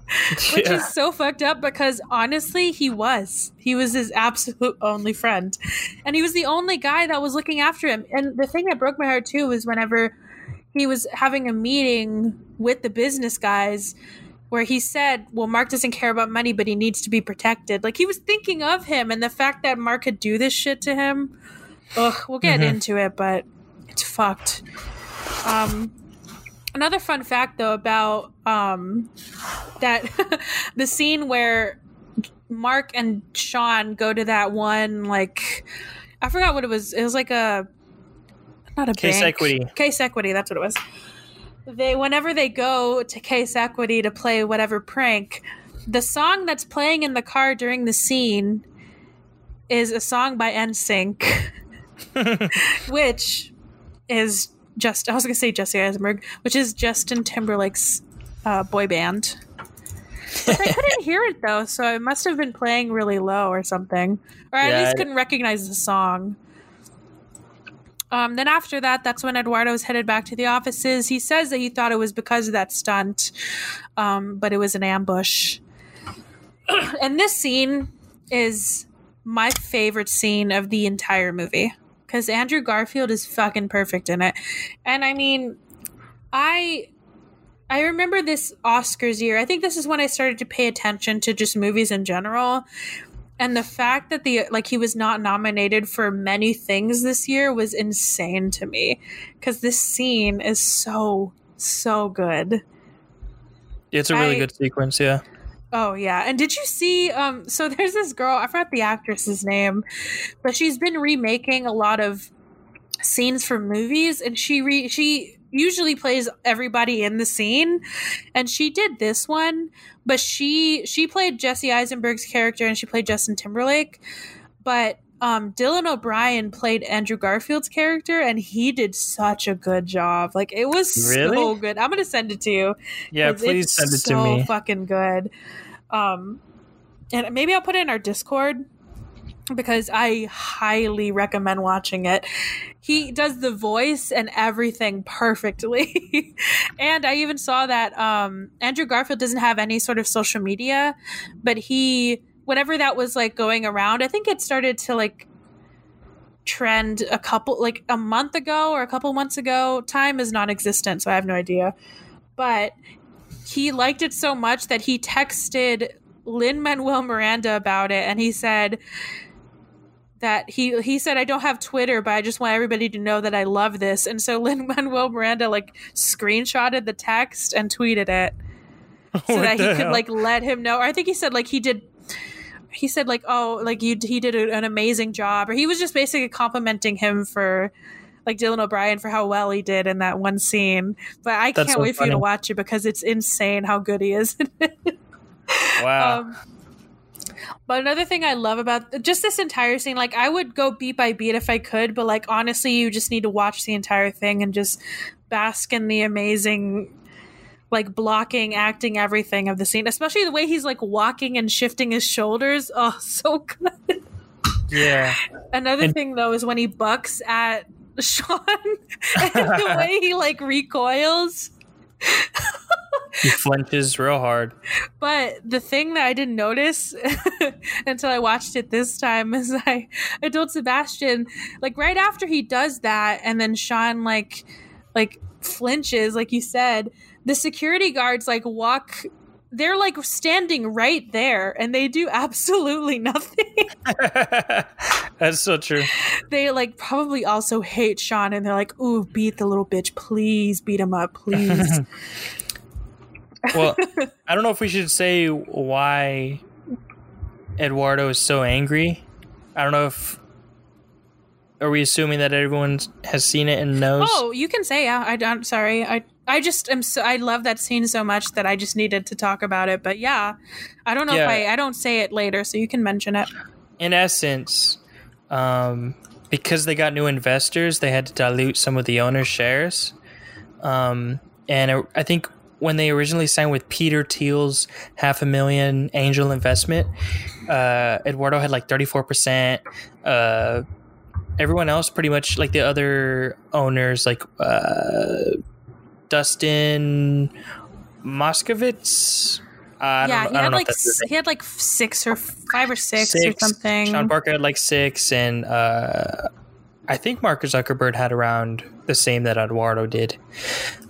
S1: which
S3: Yeah.
S1: is so fucked up because honestly he was. He was his absolute only friend. And he was the only guy that was looking after him. And the thing that broke my heart too was whenever he was having a meeting with the business guys where he said well mark doesn't care about money but he needs to be protected. Like he was thinking of him and the fact that mark could do this shit to him. Ugh we'll get
S3: Mhm.
S1: into it but it's fucked. Um another fun fact though about um that the scene where Mark and Sean go to that one like I forgot what it was. It was like a not a
S3: Case
S1: bank.
S3: Equity.
S1: Case equity, that's what it was. They whenever they go to Case Equity to play whatever prank, the song that's playing in the car during the scene is a song by NSYNC, which is just I was gonna say Jesse Eisenberg, which is Justin Timberlake's uh, boy band. But I couldn't hear it though, so it must have been playing really low or something, or I at least
S3: I-
S1: couldn't recognize the song. Um, then after that, that's when Eduardo's headed back to the offices. He says that he thought it was because of that stunt, um, but it was an ambush. and this scene is my favorite scene of the entire movie because Andrew Garfield is fucking perfect in it. And I mean, I I remember this Oscars year. I think this is when I started to pay attention to just movies in general. And the fact that the like he was not nominated for many things this year was insane to me cuz this scene is so so good.
S3: it's a really
S1: I-
S3: good sequence. Yeah.
S1: Oh yeah. And did you see um so there's this girl, I forgot the actress's name, but she's been remaking a lot of scenes from movies and she re she usually plays everybody in the scene and she did this one, but she she played Jesse Eisenberg's character and she played Justin Timberlake, but um, Dylan O'Brien played Andrew Garfield's character, and he did such a good job. Like it was so
S3: Really?
S1: good. I'm gonna send it to you.
S3: Yeah, Please send it
S1: so
S3: to me.
S1: Fucking good. Um, and maybe I'll put it in our Discord because I highly recommend watching it. He does the voice and everything perfectly. and I even saw that um, Andrew Garfield doesn't have any sort of social media, but he, whenever that was like going around, I think it started to like trend a couple, like a month ago or a couple months ago. Time is non existent, so I have no idea. But he liked it so much that he texted Lin Manuel Miranda about it, and he said that he he said I don't have Twitter, but I just want everybody to know that I love this. And so Lin Manuel Miranda like screenshotted the text and tweeted it so
S3: What
S1: that he could
S3: hell?
S1: like let him know. Or I think he said like he did. He said like oh like you he did a- an amazing job, or he was just basically complimenting him for like Dylan O'Brien for how well he did in that one scene. But I
S3: That's
S1: can't
S3: so
S1: wait for you to watch it because it's insane how good he is.
S3: Wow.
S1: Um, but another thing I love about just this entire scene, like I would go beat by beat if I could, but like honestly, you just need to watch the entire thing and just bask in the amazing, like blocking, acting, everything of the scene, especially the way he's like walking and shifting his shoulders. Oh, so good.
S3: yeah.
S1: Another
S3: And-
S1: thing though is when he bucks at Sean and the way he like recoils.
S3: He flinches real hard.
S1: But the thing that I didn't notice until I watched it this time is I, I told Sebastian, like right after he does that, and then Sean like like flinches, like you said, the security guards like walk they're like standing right there and they do absolutely nothing.
S3: That's so true.
S1: they like probably also hate Sean and they're like, ooh, beat the little bitch, please beat him up, please.
S3: Well, I don't know if we should say why Eduardo is so angry
S2: I don't know if are we assuming that everyone has seen it and knows?
S1: Oh, you can say yeah. I don't. Sorry, I I just am so I love that scene so much that I just needed to talk about it. But yeah, I don't know if I I don't say it later, so you can mention it.
S2: in essence, um, because they got new investors, they had to dilute some of the owner's shares. Um, and I- I think when they originally signed with Peter Thiel's half a million angel investment, uh, Eduardo had like 34%. Uh, everyone else, pretty much like the other owners, like uh, Dustin Moskovitz. I
S1: yeah, he had like he had like six or five or six, or something.
S2: Sean Parker had like six, and uh, I think Mark Zuckerberg had around the same that Eduardo did.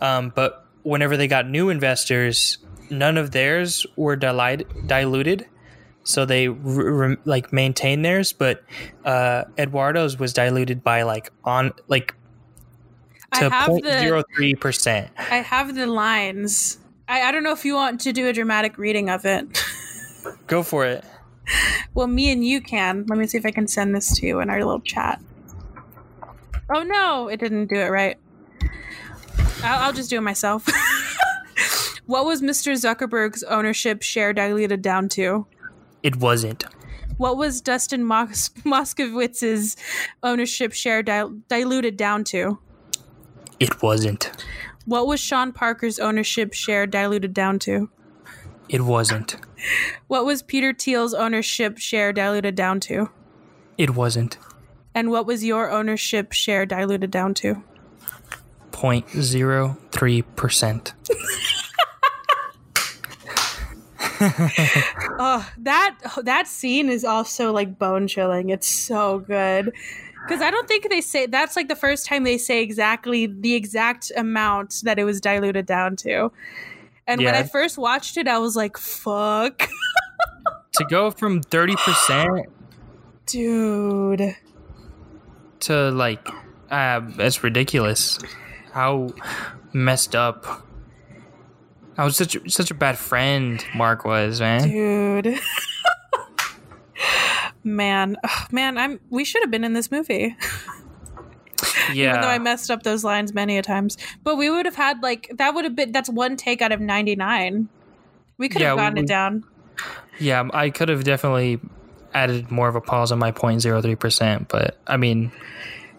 S2: Um, but whenever they got new investors, none of theirs were dilid- diluted, so they r- re- like maintained theirs. But uh, Eduardo's was diluted by like on like to
S1: have the
S2: 0.03 percent.
S1: I have the lines. I, I don't know if you want to do a dramatic reading of it.
S2: Go for it.
S1: well, me and you can. Let me see if I can send this to you in our little chat. Oh no, it didn't do it right. I'll, I'll just do it myself. what was Mr. Zuckerberg's ownership share diluted down to?
S2: It wasn't.
S1: What was Dustin Mos- Moskovitz's ownership share dil- diluted down to?
S2: It wasn't.
S1: What was Sean Parker's ownership share diluted down to?
S2: It wasn't.
S1: What was Peter Thiel's ownership share diluted down to?
S2: It wasn't.
S1: And what was your ownership share diluted down to?
S2: 0.03 percent.
S1: Oh, that that scene is also like bone chilling. It's so good. Cuz I don't think they say that's like the first time they say exactly the exact amount that it was diluted down to. And when I first watched it, I was like, "Fuck,
S2: to go from 30%
S1: dude."
S2: to like uh that's ridiculous how messed up I was such such a bad friend Mark was man
S1: Dude. man, Ugh, man, I'm we should have been in this movie. Yeah. Even though I messed up those lines many a times. But we would have had like that would have been that's one take out of 99. We could have gotten
S2: we-
S1: it down.
S2: yeah I could have definitely added more of a pause on my 0.03% but I mean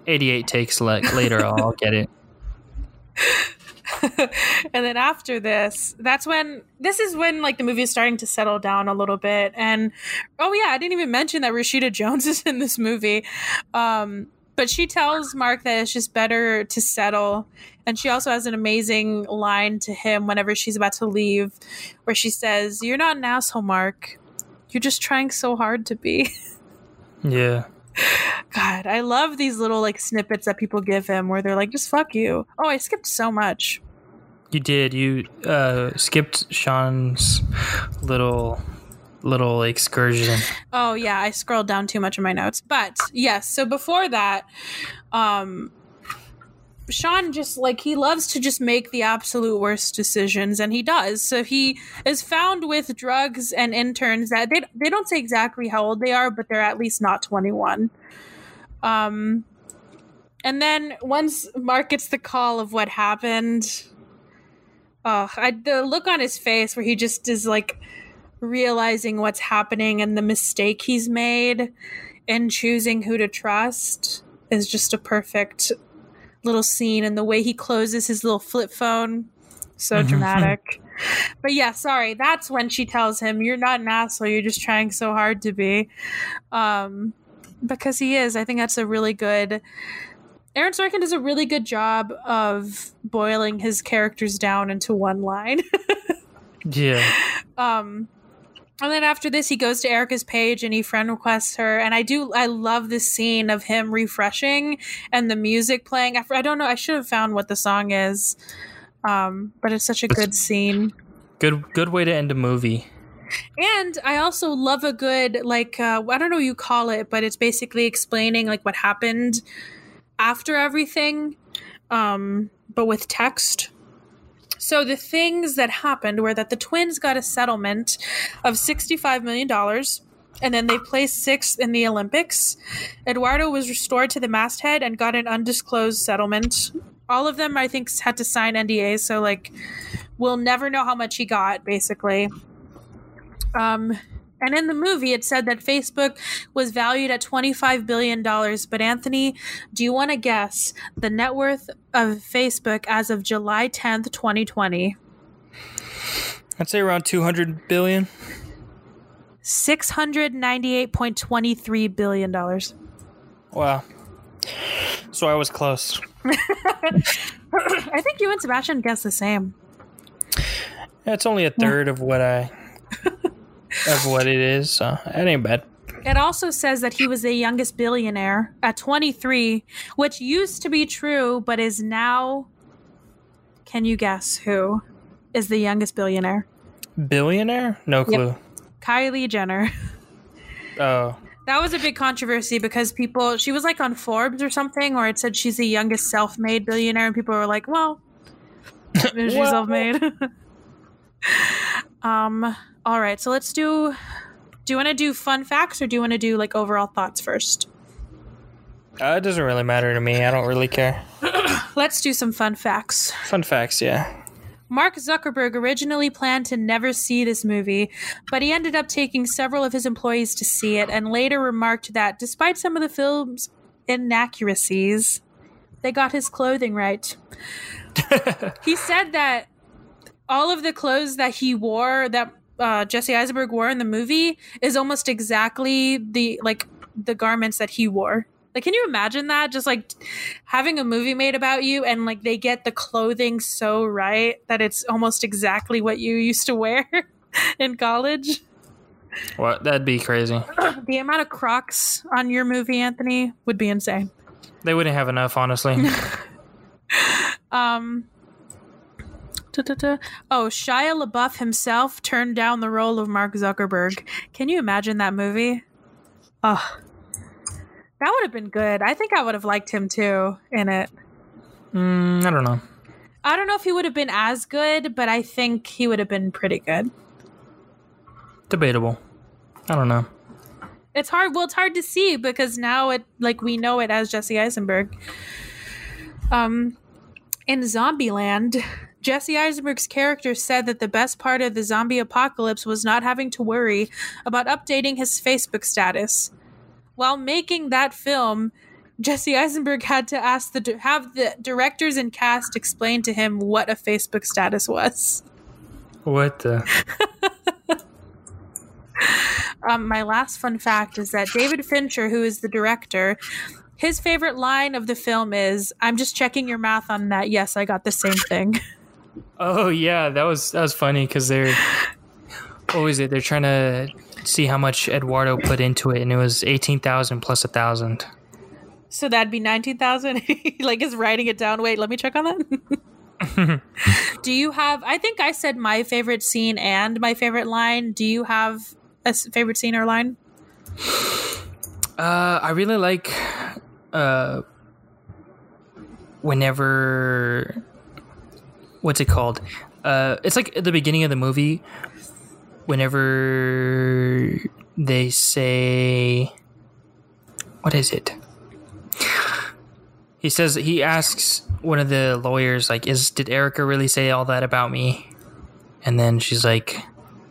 S2: 88 takes like later I'll get it
S1: and then after this, that's when this is when like the movie is starting to settle down a little bit. And oh yeah, I didn't even mention that Rashida Jones is in this movie. Um, but she tells Mark that it's just better to settle. And she also has an amazing line to him whenever she's about to leave, where she says, You're not an asshole, Mark. You're just trying so hard to be.
S2: yeah
S1: God, I love these little like snippets that people give him where they're like, just fuck you. Oh, I skipped so much.
S2: You did you uh skipped Sean's little little excursion
S1: Oh yeah, I scrolled down too much in my notes. But yes, so before that, um Sean just like he loves to just make the absolute worst decisions and he does. So he is found with drugs and interns that they they don't say exactly how old they are, but they're at least not 21. Um and then once Mark gets the call of what happened, oh, I, the look on his face where he just is like realizing what's happening and the mistake he's made and choosing who to trust is just a perfect little scene and the way he closes his little flip phone. So
S2: Mhm.
S1: dramatic. But yeah sorry that's when she tells him you're not an asshole you're just trying so hard to be. Um because he is i think that's a really good aaron sorkin does a really good job of boiling his characters down into one line.
S2: Yeah.
S1: Um and then after this he goes to erica's page and he friend requests her. And i do i love this scene of him refreshing and the music playing. I, I don't know i should have found what the song is um but it's such a good scene.
S2: good good way to end a movie.
S1: And i also love a good like uh, i don't know what you call it but it's basically explaining like what happened after everything um but with text so the things that happened were that the twins got a settlement of $65 million and then they placed sixth in the Olympics. Eduardo was restored to the masthead and got an undisclosed settlement. All of them, I think, had to sign NDAs, so like, we'll never know how much he got, basically. Um, and in the movie, it said that Facebook was valued at $25 billion. But Anthony, do you want to guess the net worth of Facebook as of July 10th, 2020?
S2: I'd say around 200 billion.
S1: $698.23 billion.
S2: Wow. So I was close.
S1: I think you and Sebastian guessed the same.
S2: It's only a third of what I of what it is, so it ain't bad.
S1: It also says that he was the youngest billionaire at 23, which used to be true, but is now. Can you guess who is the youngest billionaire?
S2: Billionaire? No clue.
S1: Kylie Jenner.
S2: Oh.
S1: That was a big controversy because people, she was like on Forbes or something, or it said she's the youngest self made billionaire, and people were like, well, she's self made. um, all right, so let's do. Do you want to do fun facts or do you want to do like overall thoughts first?
S2: Uh, it doesn't really matter to me. I don't really care.
S1: Let's do some fun facts.
S2: Fun facts, yeah.
S1: Mark Zuckerberg originally planned to never see this movie, but he ended up taking several of his employees to see it and later remarked that despite some of the film's inaccuracies, they got his clothing right. he said that all of the clothes that he wore that uh, Jesse Eisenberg wore in the movie is almost exactly the like the garments that he wore. Like, can you imagine that? Just like having a movie made about you and like they get the clothing so right that it's almost exactly what you used to wear in college.
S2: What? That'd be crazy.
S1: The amount of Crocs on your movie, Anthony, would be insane.
S2: They wouldn't have enough, honestly.
S1: Um. Da-da-da. Oh, Shia LaBeouf himself turned down the role of Mark Zuckerberg. Can you imagine that movie? Oh, that would have been good. I think I would have liked him too in it.
S2: mm, I don't know.
S1: I don't know if he would have been as good, but I think he would have been pretty good.
S2: Debatable. I don't know.
S1: It's hard. Well, it's hard to see because now it like we know it as Jesse Eisenberg. Um, in Zombieland, Jesse Eisenberg's character said that the best part of the zombie apocalypse was not having to worry about updating his Facebook status. While making that film, Jesse Eisenberg had to ask the have the directors and cast explain to him what a Facebook status was.
S2: What the?
S1: Um, my last fun fact is that David Fincher, who is the director, his favorite line of the film is, "I'm just checking your math on that. Yes, I got the same thing."
S2: Oh yeah, that was that was funny because they're what was it? They're trying to see how much Eduardo put into it, and it was eighteen thousand plus a thousand.
S1: so that'd be nineteen thousand. like is writing it down. Wait, let me check on that. Do you have? I think I said my favorite scene and my favorite line. Do you have a favorite scene or line?
S2: Uh, I really like uh whenever what's it called? Uh, it's like at the beginning of the movie whenever they say what is it? He says he asks one of the lawyers like is did Erica really say all that about me? And then she's like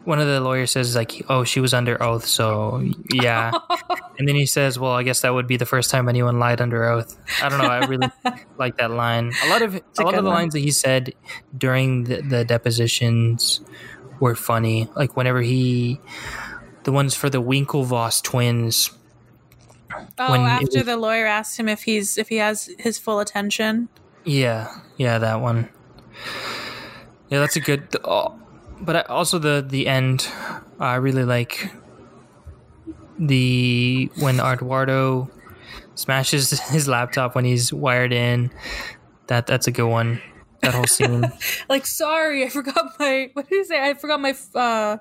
S2: one of the lawyers says like oh she was under oath so yeah and then he says, "Well, I guess that would be the first time anyone lied under oath." I don't know. I really like that line. A lot of
S1: a
S2: a lot of the
S1: one.
S2: lines that he said during the, the depositions were funny. Like whenever he, the ones for the Winklevoss twins.
S1: Oh,
S2: When
S1: after
S2: was-
S1: the lawyer asked him if he's if he has his full attention.
S2: Yeah, yeah, that one. Yeah, that's a good. Oh, but also the the end. I really like the when Eduardo smashes his laptop when he's wired in. That that's a good one. That whole scene.
S1: Like, sorry, I forgot my what did he say? I forgot my uh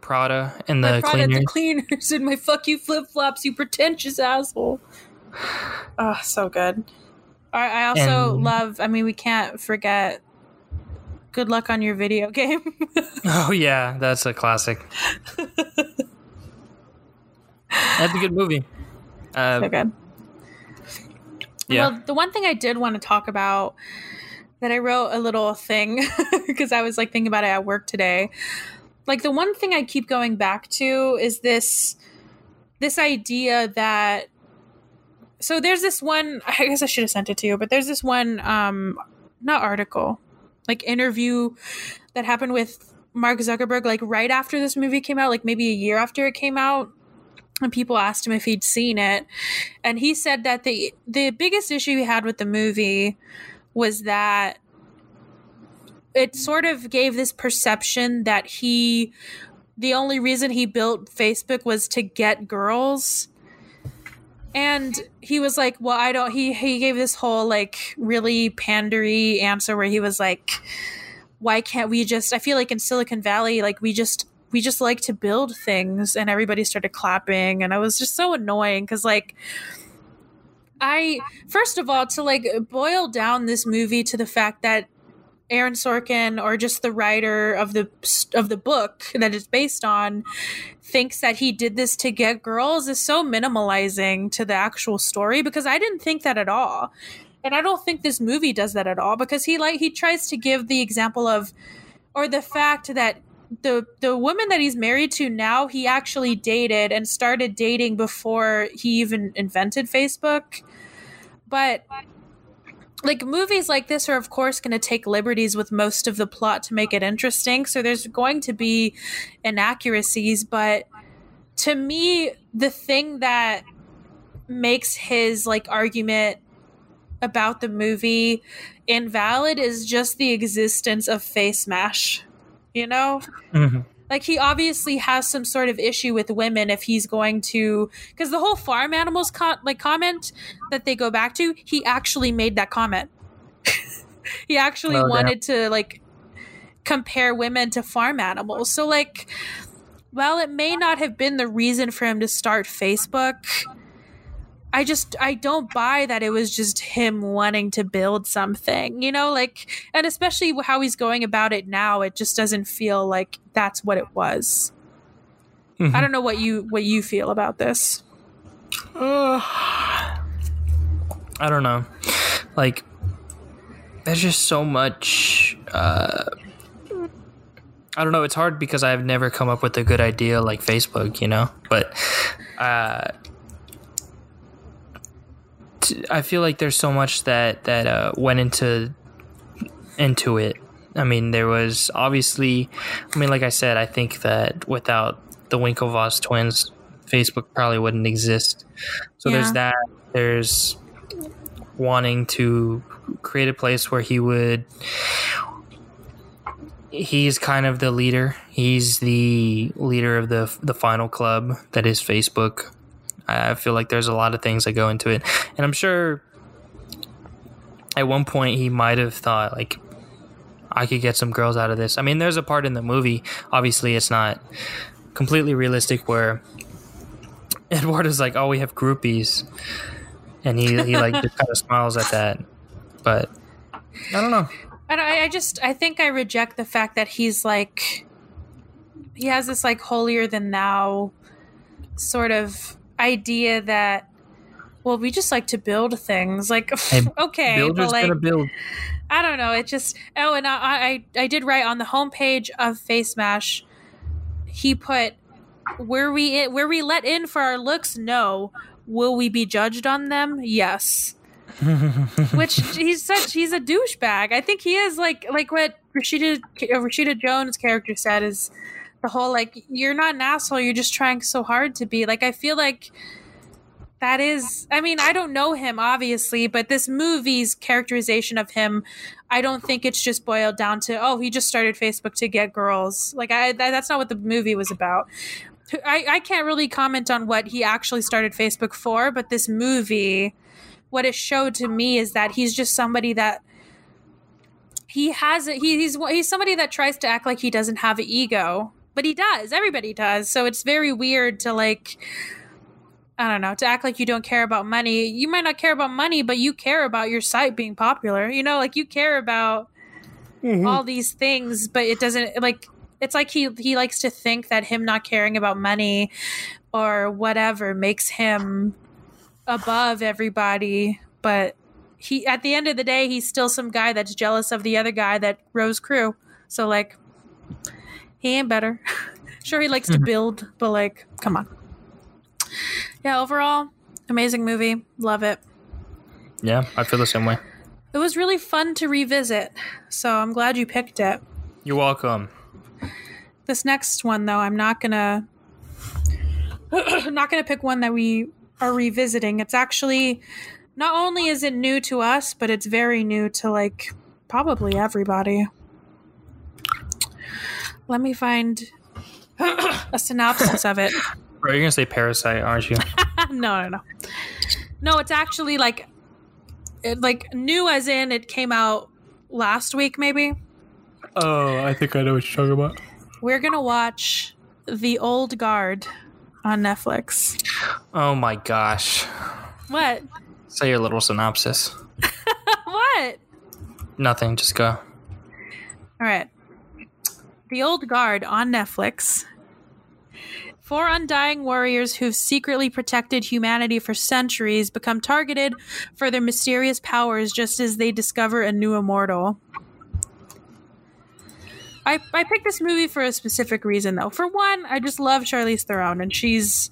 S2: Prada and the
S1: product,
S2: cleaner.
S1: the cleaners, and my fuck you flip flops, you pretentious asshole. Oh, so good. I, I also
S2: And-
S1: love. I mean, we can't forget. Good luck on your video game.
S2: Oh yeah, that's a classic. That's a good movie. Uh,
S1: so good.
S2: Yeah.
S1: Well, the one thing I did want to talk about that I wrote a little thing because I was like thinking about it at work today. Like the one thing I keep going back to is this this idea that so there's this one I guess I should have sent it to you, but there's this one um not article, like interview that happened with Mark Zuckerberg like right after this movie came out, like maybe a year after it came out and people asked him if he'd seen it. And he said that the the biggest issue he had with the movie was that it sort of gave this perception that he the only reason he built Facebook was to get girls and he was like well I don't he he gave this whole like really pandery answer where he was like why can't we just I feel like in Silicon Valley like we just we just like to build things and everybody started clapping and I was just so annoying cuz like I first of all to like boil down this movie to the fact that Aaron Sorkin or just the writer of the of the book that it's based on thinks that he did this to get girls is so minimalizing to the actual story because I didn't think that at all. And I don't think this movie does that at all because he like he tries to give the example of or the fact that the the woman that he's married to now he actually dated and started dating before he even invented Facebook. But like movies like this are of course going to take liberties with most of the plot to make it interesting so there's going to be inaccuracies but to me the thing that makes his like argument about the movie invalid is just the existence of face mash you know
S2: mhm.
S1: Like he obviously has some sort of issue with women if he's going to because the whole farm animals like comment that they go back to he actually made that comment he actually
S2: Oh, damn.
S1: wanted to like compare women to farm animals so like while it may not have been the reason for him to start facebook I just I don't buy that it was just him wanting to build something, you know, like and especially how he's going about it now, it just doesn't feel like that's what it was.
S2: Mhm.
S1: I don't know what you what you feel about this.
S2: I don't know. Like, there's just so much. Uh, I don't know. It's hard because I've never come up with a good idea like Facebook, you know. But uh, t- I feel like there's so much that that uh, went into into it. I mean, there was obviously. I mean, like I said, I think that without the Winklevoss twins, Facebook probably wouldn't exist. So
S1: Yeah.
S2: there's that. There's wanting to create a place where he would. He's kind of the leader. He's the leader of the the final club that is Facebook. I feel like there's a lot of things that go into it, and I'm sure at one point he might have thought like I could get some girls out of this. I mean, there's a part in the movie. Obviously, it's not completely realistic where Eduardo's like, "Oh, we have groupies," and he he like just kind of smiles at that. But I don't know.
S1: And I, I just I think I reject the fact that he's like he has this like holier than thou sort of idea that well we just like to build things like
S2: Hey,
S1: okay
S2: Builder's
S1: like
S2: gonna build.
S1: I don't know. It just oh, and I I, I did write on the homepage of Face Mash. He put where we in, were we let in for our looks? No. Will we be judged on them? Yes. Which he's such he's a douchebag. I think he is like like what Rashida Rashida Jones' character said is the whole like you're not an asshole. You're just trying so hard to be. Like I feel like that is i mean i don't know him obviously but this movie's characterization of him i don't think it's just boiled down to oh he just started facebook to get girls like i that, that's not what the movie was about I, I can't really comment on what he actually started facebook for but this movie what it showed to me is that he's just somebody that he has he, he's he's somebody that tries to act like he doesn't have an ego but he does everybody does so it's very weird to like I don't know, to act like you don't care about money. You might not care about money, but you care about your site being popular. You know, like you care about mm-hmm. all these things, but it doesn't like it's like he he likes to think that him not caring about money or whatever makes him above everybody, but he at the end of the day he's still some guy that's jealous of the other guy that rows crew. So like he ain't better. sure he likes to mm-hmm. build, but like come on. Yeah, overall amazing movie. Love it.
S2: Yeah, I feel the same way.
S1: It was really fun to revisit. So I'm glad you picked it.
S2: You're welcome.
S1: This next one though, I'm not to not to pick one that we are revisiting. It's actually not only is it new to us, but it's very new to like probably everybody. Let me find a synopsis of it.
S2: Bro, you're gonna say Parasite, aren't you?
S1: no, no, no. No, it's actually like it, like new as in it came out last week maybe.
S2: oh, I think I know what you're talking about.
S1: We're going to watch The Old Guard on Netflix.
S2: Oh my gosh.
S1: What?
S2: Say your little synopsis.
S1: what?
S2: Nothing, just go.
S1: All right. The Old Guard on Netflix. Four undying warriors who've secretly protected humanity for centuries become targeted for their mysterious powers just as they discover a new immortal. I, I picked this movie for a specific reason, though. For one, I just love Charlize Theron, and she's,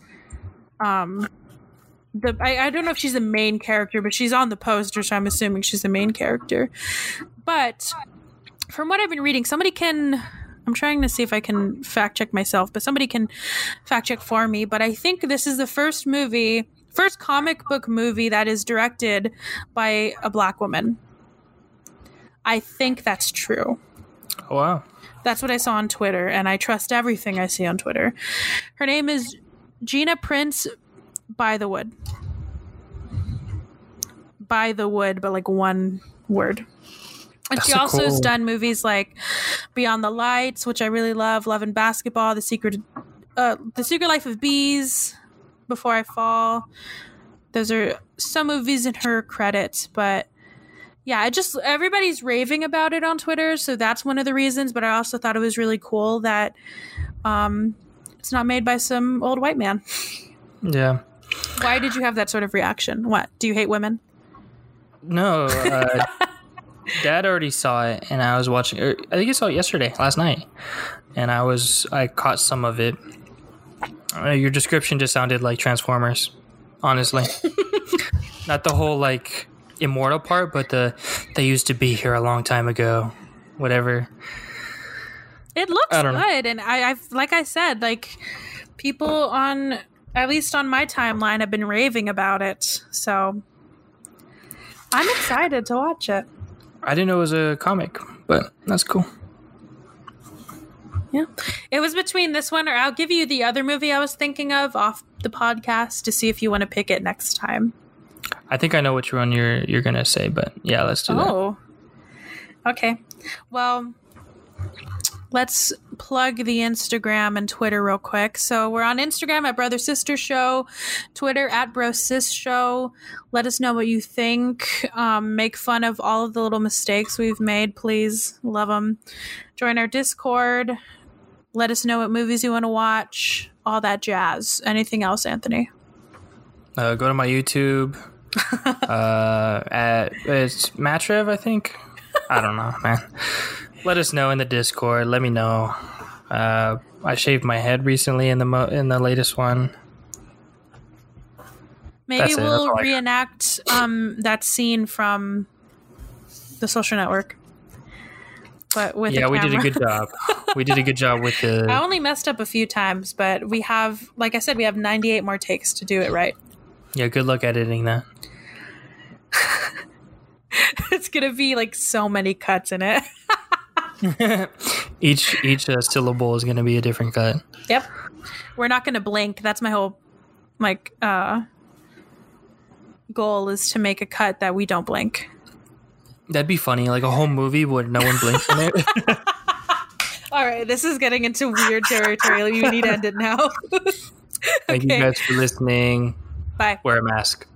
S1: um, the I, I don't know if she's the main character, but she's on the poster, so I'm assuming she's the main character. But from what I've been reading, somebody can. I'm trying to see if I can fact check myself, but somebody can fact check for me. But I think this is the first movie, first comic book movie that is directed by a black woman. I think that's true.
S2: Oh, wow.
S1: That's what I saw on Twitter, and I trust everything I see on Twitter. Her name is Gina Prince by the Wood. By the Wood, but like one word. And
S2: That's
S1: she
S2: so
S1: also has done movies like Beyond the Lights, which I really love, Love and Basketball, The Secret uh, The Secret Life of Bees, Before I Fall. Those are some movies in her credits, but yeah, I just everybody's raving about it on Twitter, so that's one of the reasons. But I also thought it was really cool that um, it's not made by some old white man.
S2: Yeah.
S1: Why did you have that sort of reaction? What do you hate women?
S2: No, uh, Dad already saw it, and I was watching. er, I think I saw it yesterday, last night, and I was I caught some of it. Uh, your description just sounded like Transformers, honestly. Not the whole like immortal part, but the they used to be here a long time ago. Whatever.
S1: It looks
S2: don't know.
S1: good, and I, I've like I said, like people on at least on my timeline have been raving about it, so I'm excited to watch it.
S2: I didn't know it was a comic, but that's cool.
S1: Yeah. It was between this one or I'll give you the other movie I was thinking of off the podcast to see if you want to pick it next time.
S2: I think I know which one you're you're gonna say, but yeah, let's do that.
S1: Oh. Okay. Well, let's plug the Instagram and Twitter real quick. So we're on Instagram at Brother Sister Show, Twitter at Bro Sis Show. Let us know what you think. Um, make fun of all of the little mistakes we've made, please. Love them. Join our Discord. Let us know what movies you want to watch. All that jazz. Anything else, Anthony?
S2: Uh, go to my YouTube. uh, at it's Matrev, I think. I don't know, man. Let us know in the Discord. Let me know. Uh, I shaved my head recently in the mo- in the latest one.
S1: Maybe
S2: That's
S1: we'll
S2: all I got.
S1: reenact um, that scene from the social network. But with
S2: yeah, we did a good job. we did a good job with the.
S1: I only messed up a few times, but we have, like I said, we have 98 more takes to do it right.
S2: Yeah, good luck editing that.
S1: it's gonna be like so many cuts in it.
S2: Each each uh, syllable is going to be a different cut.
S1: yep. We're not gonna blink. That's my whole like uh goal is to make a cut that we don't blink.
S2: That'd be funny, like a whole movie where no one blinks in it.
S1: All right, this is getting into weird territory. We need to end it now.
S2: Thank
S1: Okay.
S2: you guys for listening.
S1: Bye.
S2: Wear a mask.